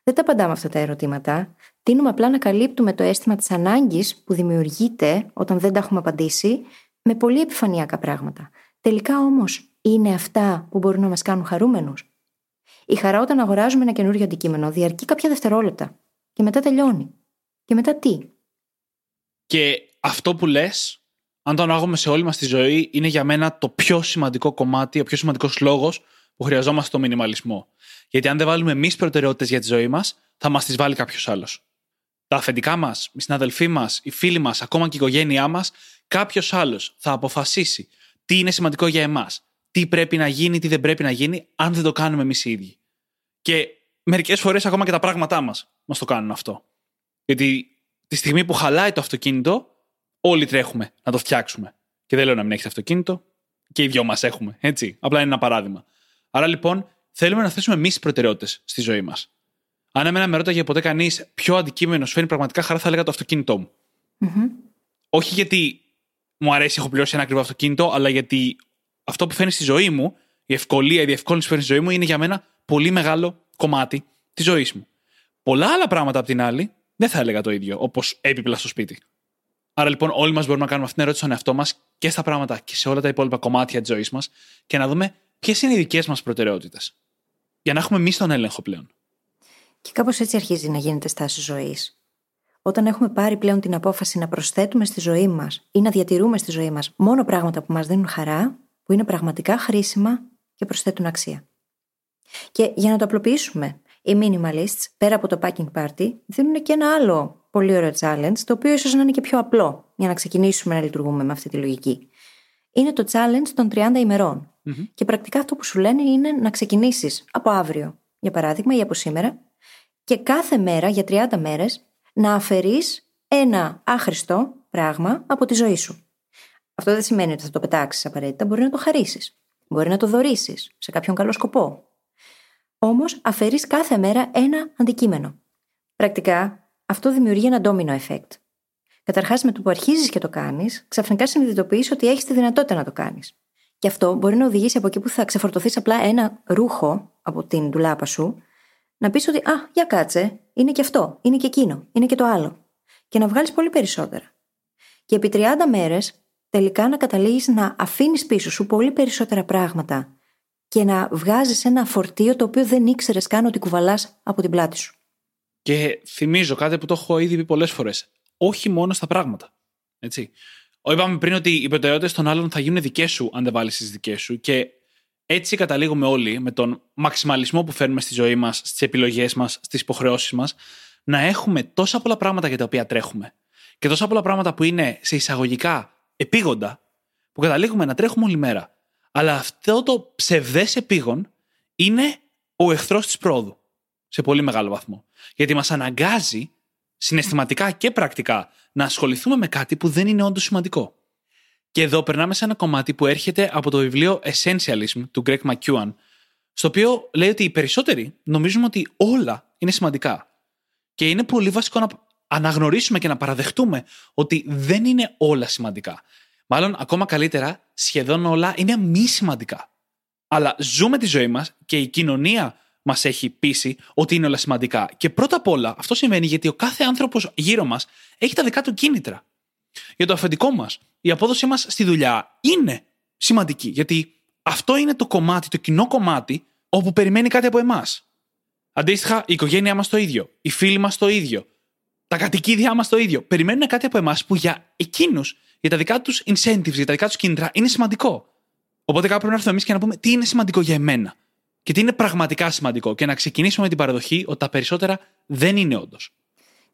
Δεν τα απαντάμε αυτά τα ερωτήματα. Τίνουμε απλά να καλύπτουμε το αίσθημα της ανάγκης που δημιουργείται όταν δεν τα έχουμε απαντήσει με πολύ επιφανειακά πράγματα. Τελικά όμως είναι αυτά που μπορούν να μας κάνουν χαρούμενους; Η χαρά όταν αγοράζουμε ένα καινούριο αντικείμενο διαρκεί κάποια δευτερόλεπτα. Και μετά τελειώνει. Και μετά τι; Και αυτό που λες, αν το ανάγουμε σε όλη μας τη ζωή, είναι για μένα το πιο σημαντικό κομμάτι, ο πιο σημαντικός λόγος που χρειαζόμαστε το μινιμαλισμό. Γιατί αν δεν βάλουμε εμείς προτεραιότητες για τη ζωή μας, θα μας τις βάλει κάποιος άλλος. Τα αφεντικά μας, οι συναδελφοί μας, οι φίλοι μας, ακόμα και η οικογένειά μας, κάποιος άλλος θα αποφασίσει τι είναι σημαντικό για εμάς, τι πρέπει να γίνει, τι δεν πρέπει να γίνει, αν δεν το κάνουμε εμείς οι ίδιοι. Και μερικές φορές ακόμα και τα πράγματά μας μας το κάνουν αυτό. Γιατί τη στιγμή που χαλάει το αυτοκίνητο, όλοι τρέχουμε να το φτιάξουμε. Και δεν λέω να μην έχετε αυτοκίνητο, και οι δυο μας έχουμε. Έτσι. Απλά είναι ένα παράδειγμα. Άρα λοιπόν, θέλουμε να θέσουμε εμείς προτεραιότητες στη ζωή μας. Αν εμένα με ρώταγε ποτέ κανείς ποιο αντικείμενο σου φέρνει πραγματικά χαρά, θα έλεγα το αυτοκίνητό μου. Mm-hmm. Όχι γιατί μου αρέσει, έχω πληρώσει ένα ακριβό αυτοκίνητο, αλλά γιατί αυτό που φέρνει στη ζωή μου, η ευκολία, η διευκόλυνση που φέρνει στη ζωή μου, είναι για μένα πολύ μεγάλο κομμάτι της ζωής μου. Πολλά άλλα πράγματα απ' την άλλη δεν θα έλεγα το ίδιο, όπως έπιπλα στο σπίτι. Άρα λοιπόν, όλοι μας μπορούμε να κάνουμε αυτή την ερώτηση στον εαυτό μας και στα πράγματα και σε όλα τα υπόλοιπα κομμάτια της ζωής μας και να δούμε ποιες είναι οι δικές μας προτεραιότητες. Για να έχουμε εμείς τον έλεγχο πλέον. Και κάπως έτσι αρχίζει να γίνεται στάση ζωής. Όταν έχουμε πάρει πλέον την απόφαση να προσθέτουμε στη ζωή μας ή να διατηρούμε στη ζωή μας μόνο πράγματα που μας δίνουν χαρά, που είναι πραγματικά χρήσιμα και προσθέτουν αξία. Και για να το απλοποιήσουμε, οι minimalists, πέρα από το packing party, δίνουν και ένα άλλο πολύ ωραίο challenge, το οποίο ίσως να είναι και πιο απλό για να ξεκινήσουμε να λειτουργούμε με αυτή τη λογική. Είναι το challenge των 30 ημερων Και πρακτικά αυτό που σου λένε είναι να ξεκινήσεις από αύριο, για παράδειγμα, ή από σήμερα, και κάθε μέρα για 30 μέρες να αφαιρείς ένα άχρηστο πράγμα από τη ζωή σου. Αυτό δεν σημαίνει ότι θα το πετάξεις απαραίτητα, μπορεί να το χαρίσεις. Μπορεί να το δωρήσεις σε κάποιον καλό σκοπό. Όμως αφαιρείς κάθε μέρα ένα αντικείμενο. Πρακτικά αυτό δημιουργεί ένα domino effect. Καταρχάς, με το που αρχίζεις και το κάνεις, ξαφνικά συνειδητοποιείς ότι έχεις τη δυνατότητα να το κάνεις. Και αυτό μπορεί να οδηγήσει από εκεί που θα ξεφορτωθείς απλά ένα ρούχο από την ντουλάπα σου, να πεις ότι Α, για κάτσε, είναι και αυτό, είναι και εκείνο, είναι και το άλλο. Και να βγάλεις πολύ περισσότερα. Και επί 30 μέρες τελικά να καταλήγεις να αφήνεις πίσω σου πολύ περισσότερα πράγματα και να βγάζεις ένα φορτίο το οποίο δεν ήξερες καν ότι κουβαλάς από την πλάτη σου. Και θυμίζω κάτι που το έχω ήδη πει πολλές φορές. Όχι μόνο στα πράγματα. Έτσι. Είπαμε πριν ότι οι προτεραιότητες των άλλων θα γίνουν δικές σου αν δεν βάλεις τις δικές σου. Και έτσι καταλήγουμε όλοι με τον μαξιμαλισμό που φέρνουμε στη ζωή μας, στις επιλογές μας, στις υποχρεώσεις μας, να έχουμε τόσα πολλά πράγματα για τα οποία τρέχουμε. Και τόσα πολλά πράγματα που είναι σε εισαγωγικά επίγοντα, που καταλήγουμε να τρέχουμε όλη μέρα. Αλλά αυτό το ψευδές επίγον είναι ο εχθρός της πρόοδου. Σε πολύ μεγάλο βαθμό. Γιατί μας αναγκάζει συναισθηματικά και πρακτικά να ασχοληθούμε με κάτι που δεν είναι όντως σημαντικό. Και εδώ περνάμε σε ένα κομμάτι που έρχεται από το βιβλίο Essentialism του Greg McEwan, στο οποίο λέει ότι οι περισσότεροι νομίζουμε ότι όλα είναι σημαντικά. Και είναι πολύ βασικό να αναγνωρίσουμε και να παραδεχτούμε ότι δεν είναι όλα σημαντικά. Μάλλον ακόμα καλύτερα, σχεδόν όλα είναι μη σημαντικά. Αλλά ζούμε τη ζωή μας και η κοινωνία μας έχει πείσει ότι είναι όλα σημαντικά. Και πρώτα απ' όλα αυτό σημαίνει γιατί ο κάθε άνθρωπος γύρω μας έχει τα δικά του κίνητρα. Για το αφεντικό μας, η απόδοσή μας στη δουλειά είναι σημαντική. Γιατί αυτό είναι το κομμάτι, το κοινό κομμάτι, όπου περιμένει κάτι από εμάς. Αντίστοιχα, η οικογένειά μας το ίδιο, οι φίλοι μας το ίδιο, τα κατοικίδια μας το ίδιο. Περιμένουν κάτι από εμάς που για εκείνους, για τα δικά τους incentives, για τα δικά τους κίνητρα, είναι σημαντικό. Οπότε κάπου πρέπει να έρθουμε εμείς και να πούμε τι είναι σημαντικό για εμένα. Και τι είναι πραγματικά σημαντικό. Και να ξεκινήσουμε με την παραδοχή ότι τα περισσότερα δεν είναι όντως.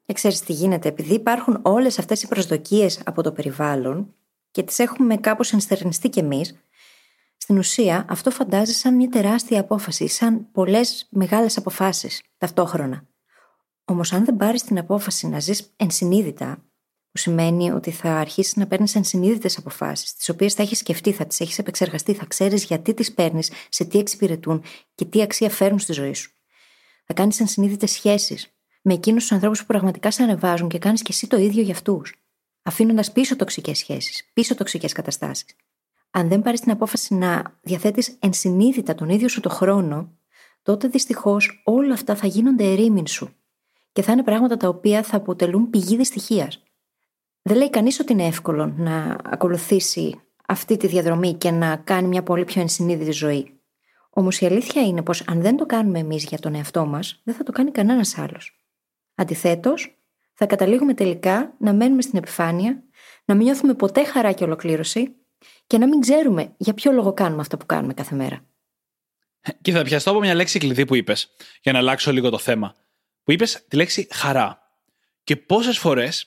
Και ξέρεις τι γίνεται, επειδή υπάρχουν όλες αυτές οι προσδοκίες από το περιβάλλον και τις έχουμε κάπως ενστερνιστεί κι εμείς, στην ουσία αυτό φαντάζει σαν μια τεράστια απόφαση, σαν πολλές μεγάλες αποφάσεις ταυτόχρονα. Όμως, αν δεν πάρεις την απόφαση να ζεις ενσυνείδητα, που σημαίνει ότι θα αρχίσεις να παίρνεις ενσυνείδητες αποφάσεις, τις οποίες θα έχεις σκεφτεί, θα τις έχεις επεξεργαστεί, θα ξέρεις γιατί τις παίρνεις, σε τι εξυπηρετούν και τι αξία φέρνουν στη ζωή σου. Θα κάνεις ενσυνείδητες σχέσεις με εκείνους τους ανθρώπους που πραγματικά σε ανεβάζουν και κάνεις και εσύ το ίδιο για αυτούς. Αφήνοντας πίσω τοξικές σχέσεις, πίσω τοξικές καταστάσεις. Αν δεν πάρεις την απόφαση να διαθέτεις ενσυνείδητα τον ίδιο σου το χρόνο, τότε δυστυχώς όλα αυτά θα γίνονται ερήμην σου και θα είναι πράγματα τα οποία θα αποτελούν πηγή δυστυχίας. Δεν λέει κανείς ότι είναι εύκολο να ακολουθήσει αυτή τη διαδρομή και να κάνει μια πολύ πιο ενσυνείδητη ζωή. Όμως η αλήθεια είναι πως αν δεν το κάνουμε εμείς για τον εαυτό μας, δεν θα το κάνει κανένας άλλος. Αντιθέτως, θα καταλήγουμε τελικά να μένουμε στην επιφάνεια, να μην νιώθουμε ποτέ χαρά και ολοκλήρωση και να μην ξέρουμε για ποιο λόγο κάνουμε αυτό που κάνουμε κάθε μέρα. Και θα πιαστώ από μια λέξη κλειδί που είπες, για να αλλάξω λίγο το θέμα. Που είπες τη λέξη χαρά. Και πόσες φορές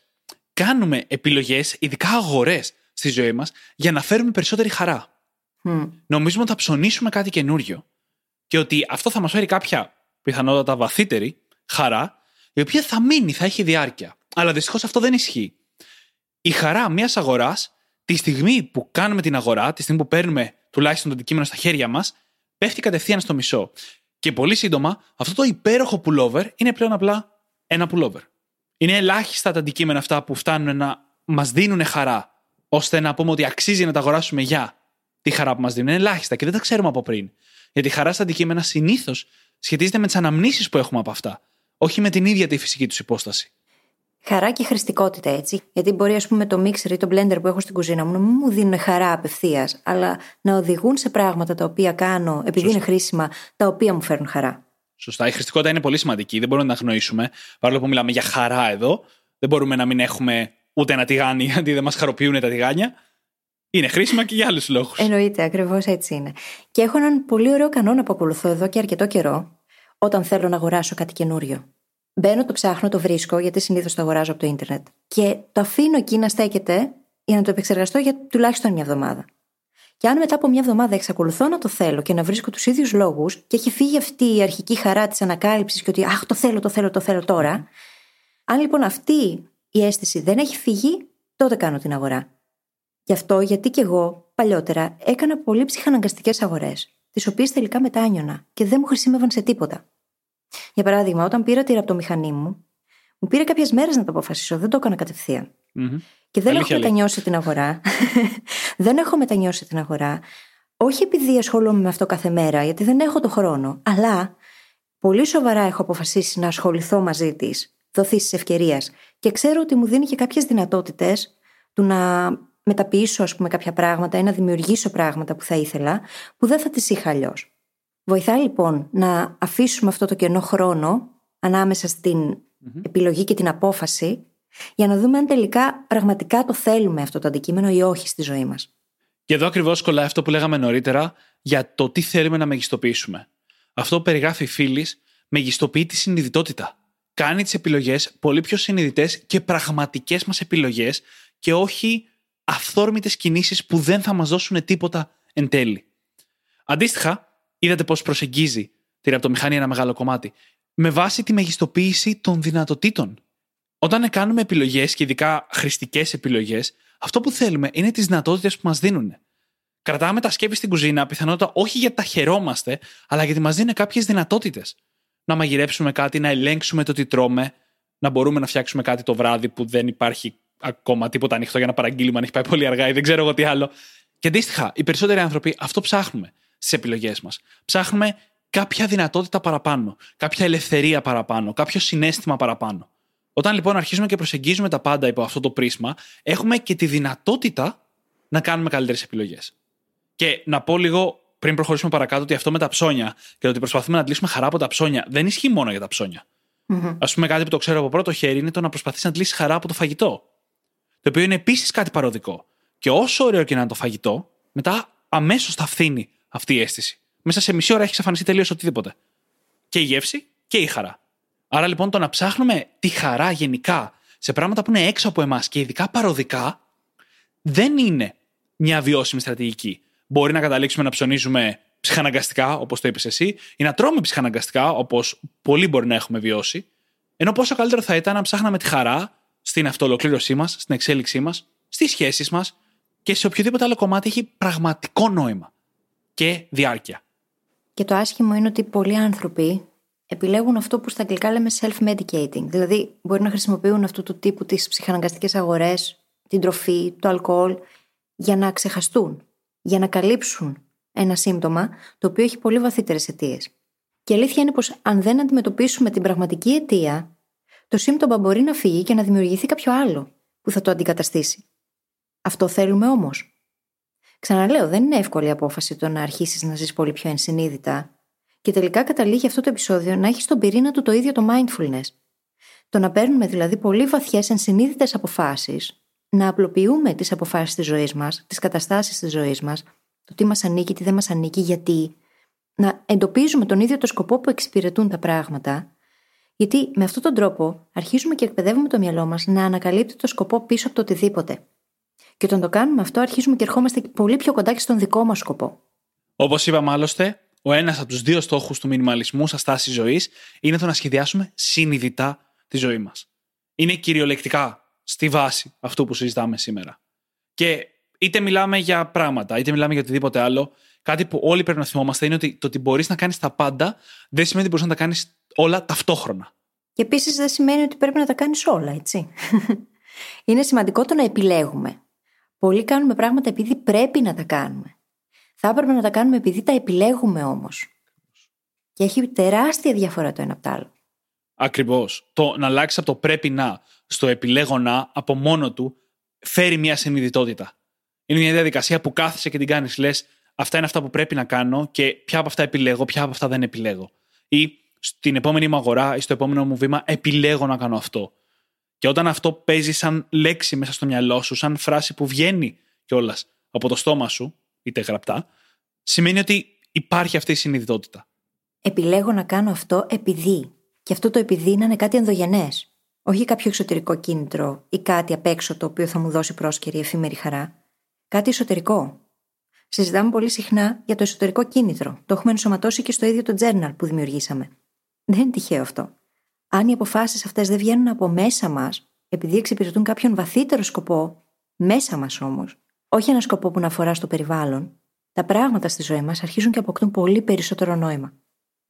κάνουμε επιλογές, ειδικά αγορές στη ζωή μας, για να φέρουμε περισσότερη χαρά. Mm. Νομίζουμε ότι θα ψωνίσουμε κάτι καινούριο και ότι αυτό θα μας φέρει κάποια πιθανότατα βαθύτερη χαρά, η οποία θα μείνει, θα έχει διάρκεια. Αλλά δυστυχώς αυτό δεν ισχύει. Η χαρά μιας αγοράς, τη στιγμή που κάνουμε την αγορά, τη στιγμή που παίρνουμε τουλάχιστον το αντικείμενο στα χέρια μας, πέφτει κατευθείαν στο μισό. Και πολύ σύντομα, αυτό το υπέροχο pullover είναι πλέον απλά ένα pullover. Είναι ελάχιστα τα αντικείμενα αυτά που φτάνουν να μας δίνουν χαρά, ώστε να πούμε ότι αξίζει να τα αγοράσουμε για τη χαρά που μας δίνουν. Είναι ελάχιστα και δεν τα ξέρουμε από πριν. Γιατί η χαρά στα αντικείμενα συνήθως σχετίζεται με τις αναμνήσεις που έχουμε από αυτά, όχι με την ίδια τη φυσική τους υπόσταση. Χαρά και χρηστικότητα, έτσι. Γιατί μπορεί, ας πούμε, το μίξερ ή το blender που έχω στην κουζίνα μου να μην μου δίνουν χαρά απευθείας, αλλά να οδηγούν σε πράγματα τα οποία κάνω επειδή είναι χρήσιμα, τα οποία μου φέρνουν χαρά. Σωστά. Η χρηστικότητα είναι πολύ σημαντική. Δεν μπορούμε να αγνοήσουμε. Παρόλο που μιλάμε για χαρά εδώ, δεν μπορούμε να μην έχουμε ούτε ένα τηγάνι, γιατί δεν μας χαροποιούν τα τηγάνια. Είναι χρήσιμα και για άλλους λόγους. Εννοείται, ακριβώς έτσι είναι. Και έχω έναν πολύ ωραίο κανόνα που ακολουθώ εδώ και αρκετό καιρό, όταν θέλω να αγοράσω κάτι καινούριο. Μπαίνω, το ψάχνω, το βρίσκω, γιατί συνήθως το αγοράζω από το ίντερνετ. Και το αφήνω εκεί να στέκεται για να το επεξεργαστώ για τουλάχιστον μια εβδομάδα. Και αν μετά από μια εβδομάδα εξακολουθώ να το θέλω και να βρίσκω τους ίδιους λόγους και έχει φύγει αυτή η αρχική χαρά της ανακάλυψης και ότι Αχ, το θέλω, το θέλω, το θέλω τώρα. Αν λοιπόν αυτή η αίσθηση δεν έχει φύγει, τότε κάνω την αγορά. Γι' αυτό γιατί και εγώ παλιότερα έκανα πολύ ψυχαναγκαστικές αγορές, τις οποίες τελικά μετάνιωνα και δεν μου χρησιμεύαν σε τίποτα. Για παράδειγμα, όταν πήρα τη ραπτομηχανή μου, μου πήρε κάποιες μέρες να το αποφασίσω, δεν το έκανα κατευθείαν. Mm-hmm. Και δεν έχω μετανιώσει την αγορά. δεν έχω μετανιώσει την αγορά. Όχι επειδή ασχολούμαι με αυτό κάθε μέρα, γιατί δεν έχω το χρόνο, αλλά πολύ σοβαρά έχω αποφασίσει να ασχοληθώ μαζί της, δοθείς της ευκαιρίας. Και ξέρω ότι μου δίνει και κάποιες δυνατότητες του να μεταποιήσω, ας πούμε, κάποια πράγματα ή να δημιουργήσω πράγματα που θα ήθελα, που δεν θα τις είχα αλλιώς. Βοηθάει λοιπόν να αφήσουμε αυτό το κενό χρόνο ανάμεσα στην επιλογή και την απόφαση, για να δούμε αν τελικά πραγματικά το θέλουμε αυτό το αντικείμενο ή όχι στη ζωή μας. Και εδώ ακριβώς κολλάει αυτό που λέγαμε νωρίτερα για το τι θέλουμε να μεγιστοποιήσουμε. Αυτό που περιγράφει η φίλης μεγιστοποιεί τη συνειδητότητα. Κάνει τις επιλογές πολύ πιο συνειδητές και πραγματικές μας επιλογές και όχι αυθόρμητες κινήσεις που δεν θα μας δώσουν τίποτα εν τέλει. Αντίστοιχα, είδατε πώς προσεγγίζει τη ραπτομηχανία ένα μεγάλο κομμάτι. Με βάση τη μεγιστοποίηση των δυνατοτήτων. Όταν κάνουμε επιλογές και ειδικά χρηστικές επιλογές, αυτό που θέλουμε είναι τις δυνατότητες που μας δίνουν. Κρατάμε τα σκέπη στην κουζίνα, πιθανότατα όχι γιατί τα χαιρόμαστε, αλλά γιατί μας δίνουν κάποιες δυνατότητες. Να μαγειρέψουμε κάτι, να ελέγξουμε το τι τρώμε, να μπορούμε να φτιάξουμε κάτι το βράδυ που δεν υπάρχει ακόμα τίποτα ανοιχτό για να παραγγείλουμε αν έχει πάει πολύ αργά ή δεν ξέρω εγώ τι άλλο. Και αντίστοιχα, οι περισσότεροι άνθρωποι αυτό ψάχνουμε στι επιλογές μας. Ψάχνουμε κάποια δυνατότητα παραπάνω, κάποια ελευθερία παραπάνω, κάποιο συνέστημα παραπάνω. Όταν λοιπόν αρχίζουμε και προσεγγίζουμε τα πάντα υπό αυτό το πρίσμα, έχουμε και τη δυνατότητα να κάνουμε καλύτερες επιλογές. Και να πω λίγο πριν προχωρήσουμε παρακάτω ότι αυτό με τα ψώνια και το ότι προσπαθούμε να αντλήσουμε χαρά από τα ψώνια δεν ισχύει μόνο για τα ψώνια. Mm-hmm. Α πούμε, κάτι που το ξέρω από πρώτο χέρι είναι το να προσπαθείς να αντλήσεις χαρά από το φαγητό. Το οποίο είναι επίσης κάτι παροδικό. Και όσο ωραίο και να είναι το φαγητό, μετά αμέσως θα φθήνει αυτή η αίσθηση. Μέσα σε μισή ώρα έχει εξαφανιστεί τελείως οτιδήποτε. Και η γεύση και η χαρά. Άρα λοιπόν το να ψάχνουμε τη χαρά γενικά σε πράγματα που είναι έξω από εμάς και ειδικά παροδικά, δεν είναι μια βιώσιμη στρατηγική. Μπορεί να καταλήξουμε να ψωνίζουμε ψυχαναγκαστικά, όπως το είπες εσύ, ή να τρώμε ψυχαναγκαστικά, όπως πολλοί μπορεί να έχουμε βιώσει. Ενώ πόσο καλύτερο θα ήταν να ψάχναμε τη χαρά στην αυτοολοκλήρωσή μας, στην εξέλιξή μας, στις σχέσεις μας και σε οποιοδήποτε άλλο κομμάτι έχει πραγματικό νόημα και διάρκεια. Και το άσχημο είναι ότι πολλοί άνθρωποι επιλέγουν αυτό που στα αγγλικά λέμε self-medicating. Δηλαδή, μπορεί να χρησιμοποιούν αυτού του τύπου τις ψυχαναγκαστικές αγορές, την τροφή, το αλκοόλ, για να ξεχαστούν, για να καλύψουν ένα σύμπτωμα το οποίο έχει πολύ βαθύτερες αιτίες. Και η αλήθεια είναι πως αν δεν αντιμετωπίσουμε την πραγματική αιτία, το σύμπτωμα μπορεί να φύγει και να δημιουργηθεί κάποιο άλλο που θα το αντικαταστήσει. Αυτό θέλουμε όμως. Ξαναλέω, δεν είναι εύκολη η απόφαση το να αρχίσεις να ζεις πολύ πιο ενσυνείδητα και τελικά καταλήγει αυτό το επεισόδιο να έχει στον πυρήνα του το ίδιο το mindfulness. Το να παίρνουμε δηλαδή πολύ βαθιές ενσυνείδητες αποφάσεις, να απλοποιούμε τις αποφάσεις της ζωής μας, τις καταστάσεις της ζωής μας, το τι μας ανήκει, τι δεν μας ανήκει, γιατί, να εντοπίζουμε τον ίδιο το σκοπό που εξυπηρετούν τα πράγματα, γιατί με αυτόν τον τρόπο αρχίζουμε και εκπαιδεύουμε το μυαλό μας να ανακαλύπτει το σκοπό πίσω από το οτιδήποτε. Και όταν το κάνουμε αυτό, αρχίζουμε και ερχόμαστε πολύ πιο κοντά και στον δικό μας σκοπό. Όπως είπαμε άλλωστε, ο ένας από τους δύο στόχους του μινιμαλισμού στα στάση ζωής είναι το να σχεδιάσουμε συνειδητά τη ζωή μας. Είναι κυριολεκτικά στη βάση αυτού που συζητάμε σήμερα. Και είτε μιλάμε για πράγματα, είτε μιλάμε για οτιδήποτε άλλο, κάτι που όλοι πρέπει να θυμόμαστε είναι ότι το ότι μπορείς να κάνεις τα πάντα δεν σημαίνει ότι μπορείς να τα κάνεις όλα ταυτόχρονα. Και επίσης δεν σημαίνει ότι πρέπει να τα κάνεις όλα, έτσι. είναι σημαντικό το να επιλέγουμε. Πολλοί κάνουμε πράγματα επειδή πρέπει να τα κάνουμε. Θα έπρεπε να τα κάνουμε επειδή τα επιλέγουμε όμως. Και έχει τεράστια διαφορά το ένα από το άλλο. Ακριβώς. Το να αλλάξει από το πρέπει να στο επιλέγω να από μόνο του φέρει μια συνειδητότητα. Είναι μια διαδικασία που κάθεσαι και την κάνεις. Λες, αυτά είναι αυτά που πρέπει να κάνω και ποια από αυτά επιλέγω, ποια από αυτά δεν επιλέγω. Ή στην επόμενη μου αγορά ή στο επόμενο μου βήμα επιλέγω να κάνω αυτό. Και όταν αυτό παίζει σαν λέξη μέσα στο μυαλό σου, σαν φράση που βγαίνει κιόλας από το στόμα σου, είτε γραπτά, σημαίνει ότι υπάρχει αυτή η συνειδητότητα. Επιλέγω να κάνω αυτό επειδή. Και αυτό το επειδή να είναι κάτι ενδογενές. Όχι κάποιο εξωτερικό κίνητρο ή κάτι απ' έξω το οποίο θα μου δώσει πρόσκαιρη εφήμερη χαρά. Κάτι εσωτερικό. Συζητάμε πολύ συχνά για το εσωτερικό κίνητρο. Το έχουμε ενσωματώσει και στο ίδιο το journal που δημιουργήσαμε. Δεν είναι τυχαίο αυτό. Αν οι αποφάσεις αυτές δεν βγαίνουν από μέσα μας, επειδή εξυπηρετούν κάποιον βαθύτερο σκοπό, μέσα μας όμως, όχι ένα σκοπό που να αφορά στο περιβάλλον, τα πράγματα στη ζωή μας αρχίζουν και αποκτούν πολύ περισσότερο νόημα.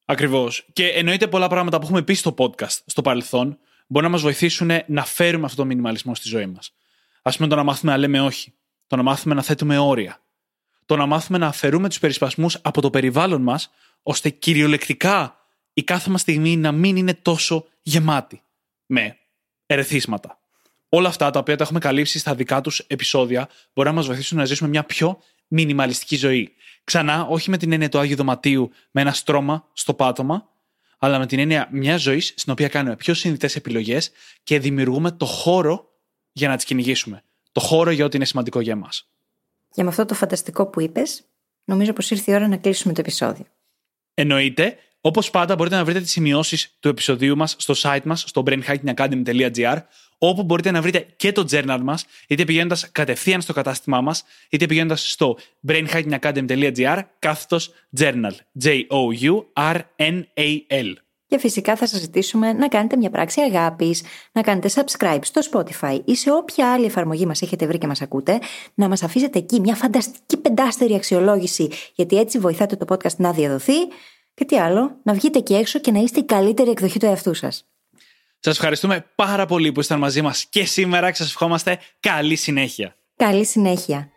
Ακριβώς. Και εννοείται πολλά πράγματα που έχουμε πει στο podcast στο παρελθόν μπορεί να μας βοηθήσουν να φέρουμε αυτό το μινιμαλισμό στη ζωή μας. Α πούμε το να μάθουμε να λέμε όχι. Το να μάθουμε να θέτουμε όρια. Το να μάθουμε να αφαιρούμε τους περισπασμούς από το περιβάλλον μας, ώστε κυριολεκτικά η κάθε μας στιγμή να μην είναι τόσο γεμάτη με ερεθίσματα. Όλα αυτά τα οποία τα έχουμε καλύψει στα δικά τους επεισόδια μπορεί να μας βοηθήσουν να ζήσουμε μια πιο μινιμαλιστική ζωή. Ξανά, όχι με την έννοια του Άγιου Δωματίου με ένα στρώμα στο πάτωμα, αλλά με την έννοια μιας ζωής στην οποία κάνουμε πιο συνειδητές επιλογές και δημιουργούμε το χώρο για να τις κυνηγήσουμε. Το χώρο για ό,τι είναι σημαντικό για εμάς. Και με αυτό το φανταστικό που είπες, νομίζω πως ήρθε η ώρα να κλείσουμε το επεισόδιο. Εννοείται, όπως πάντα μπορείτε να βρείτε τις σημειώσεις του επεισοδίου μας στο site μας, στο brainhackingacademy.gr, όπου μπορείτε να βρείτε και το journal μας, είτε πηγαίνοντας κατευθείαν στο κατάστημά μας, είτε πηγαίνοντας στο brainhackingacademy.gr, κάθετος journal. J-O-U-R-N-A-L. Και φυσικά θα σας ζητήσουμε να κάνετε μια πράξη αγάπης, να κάνετε subscribe στο Spotify ή σε όποια άλλη εφαρμογή μας έχετε βρει και μας ακούτε, να μας αφήσετε εκεί μια φανταστική πεντάστερη αξιολόγηση, γιατί έτσι βοηθάτε το podcast να διαδοθεί και τι άλλο, να βγείτε εκεί έξω και να είστε η καλύτερη εκδοχή του εαυτού σας. Σας ευχαριστούμε πάρα πολύ που ήσταν μαζί μας και σήμερα και σας ευχόμαστε καλή συνέχεια. Καλή συνέχεια.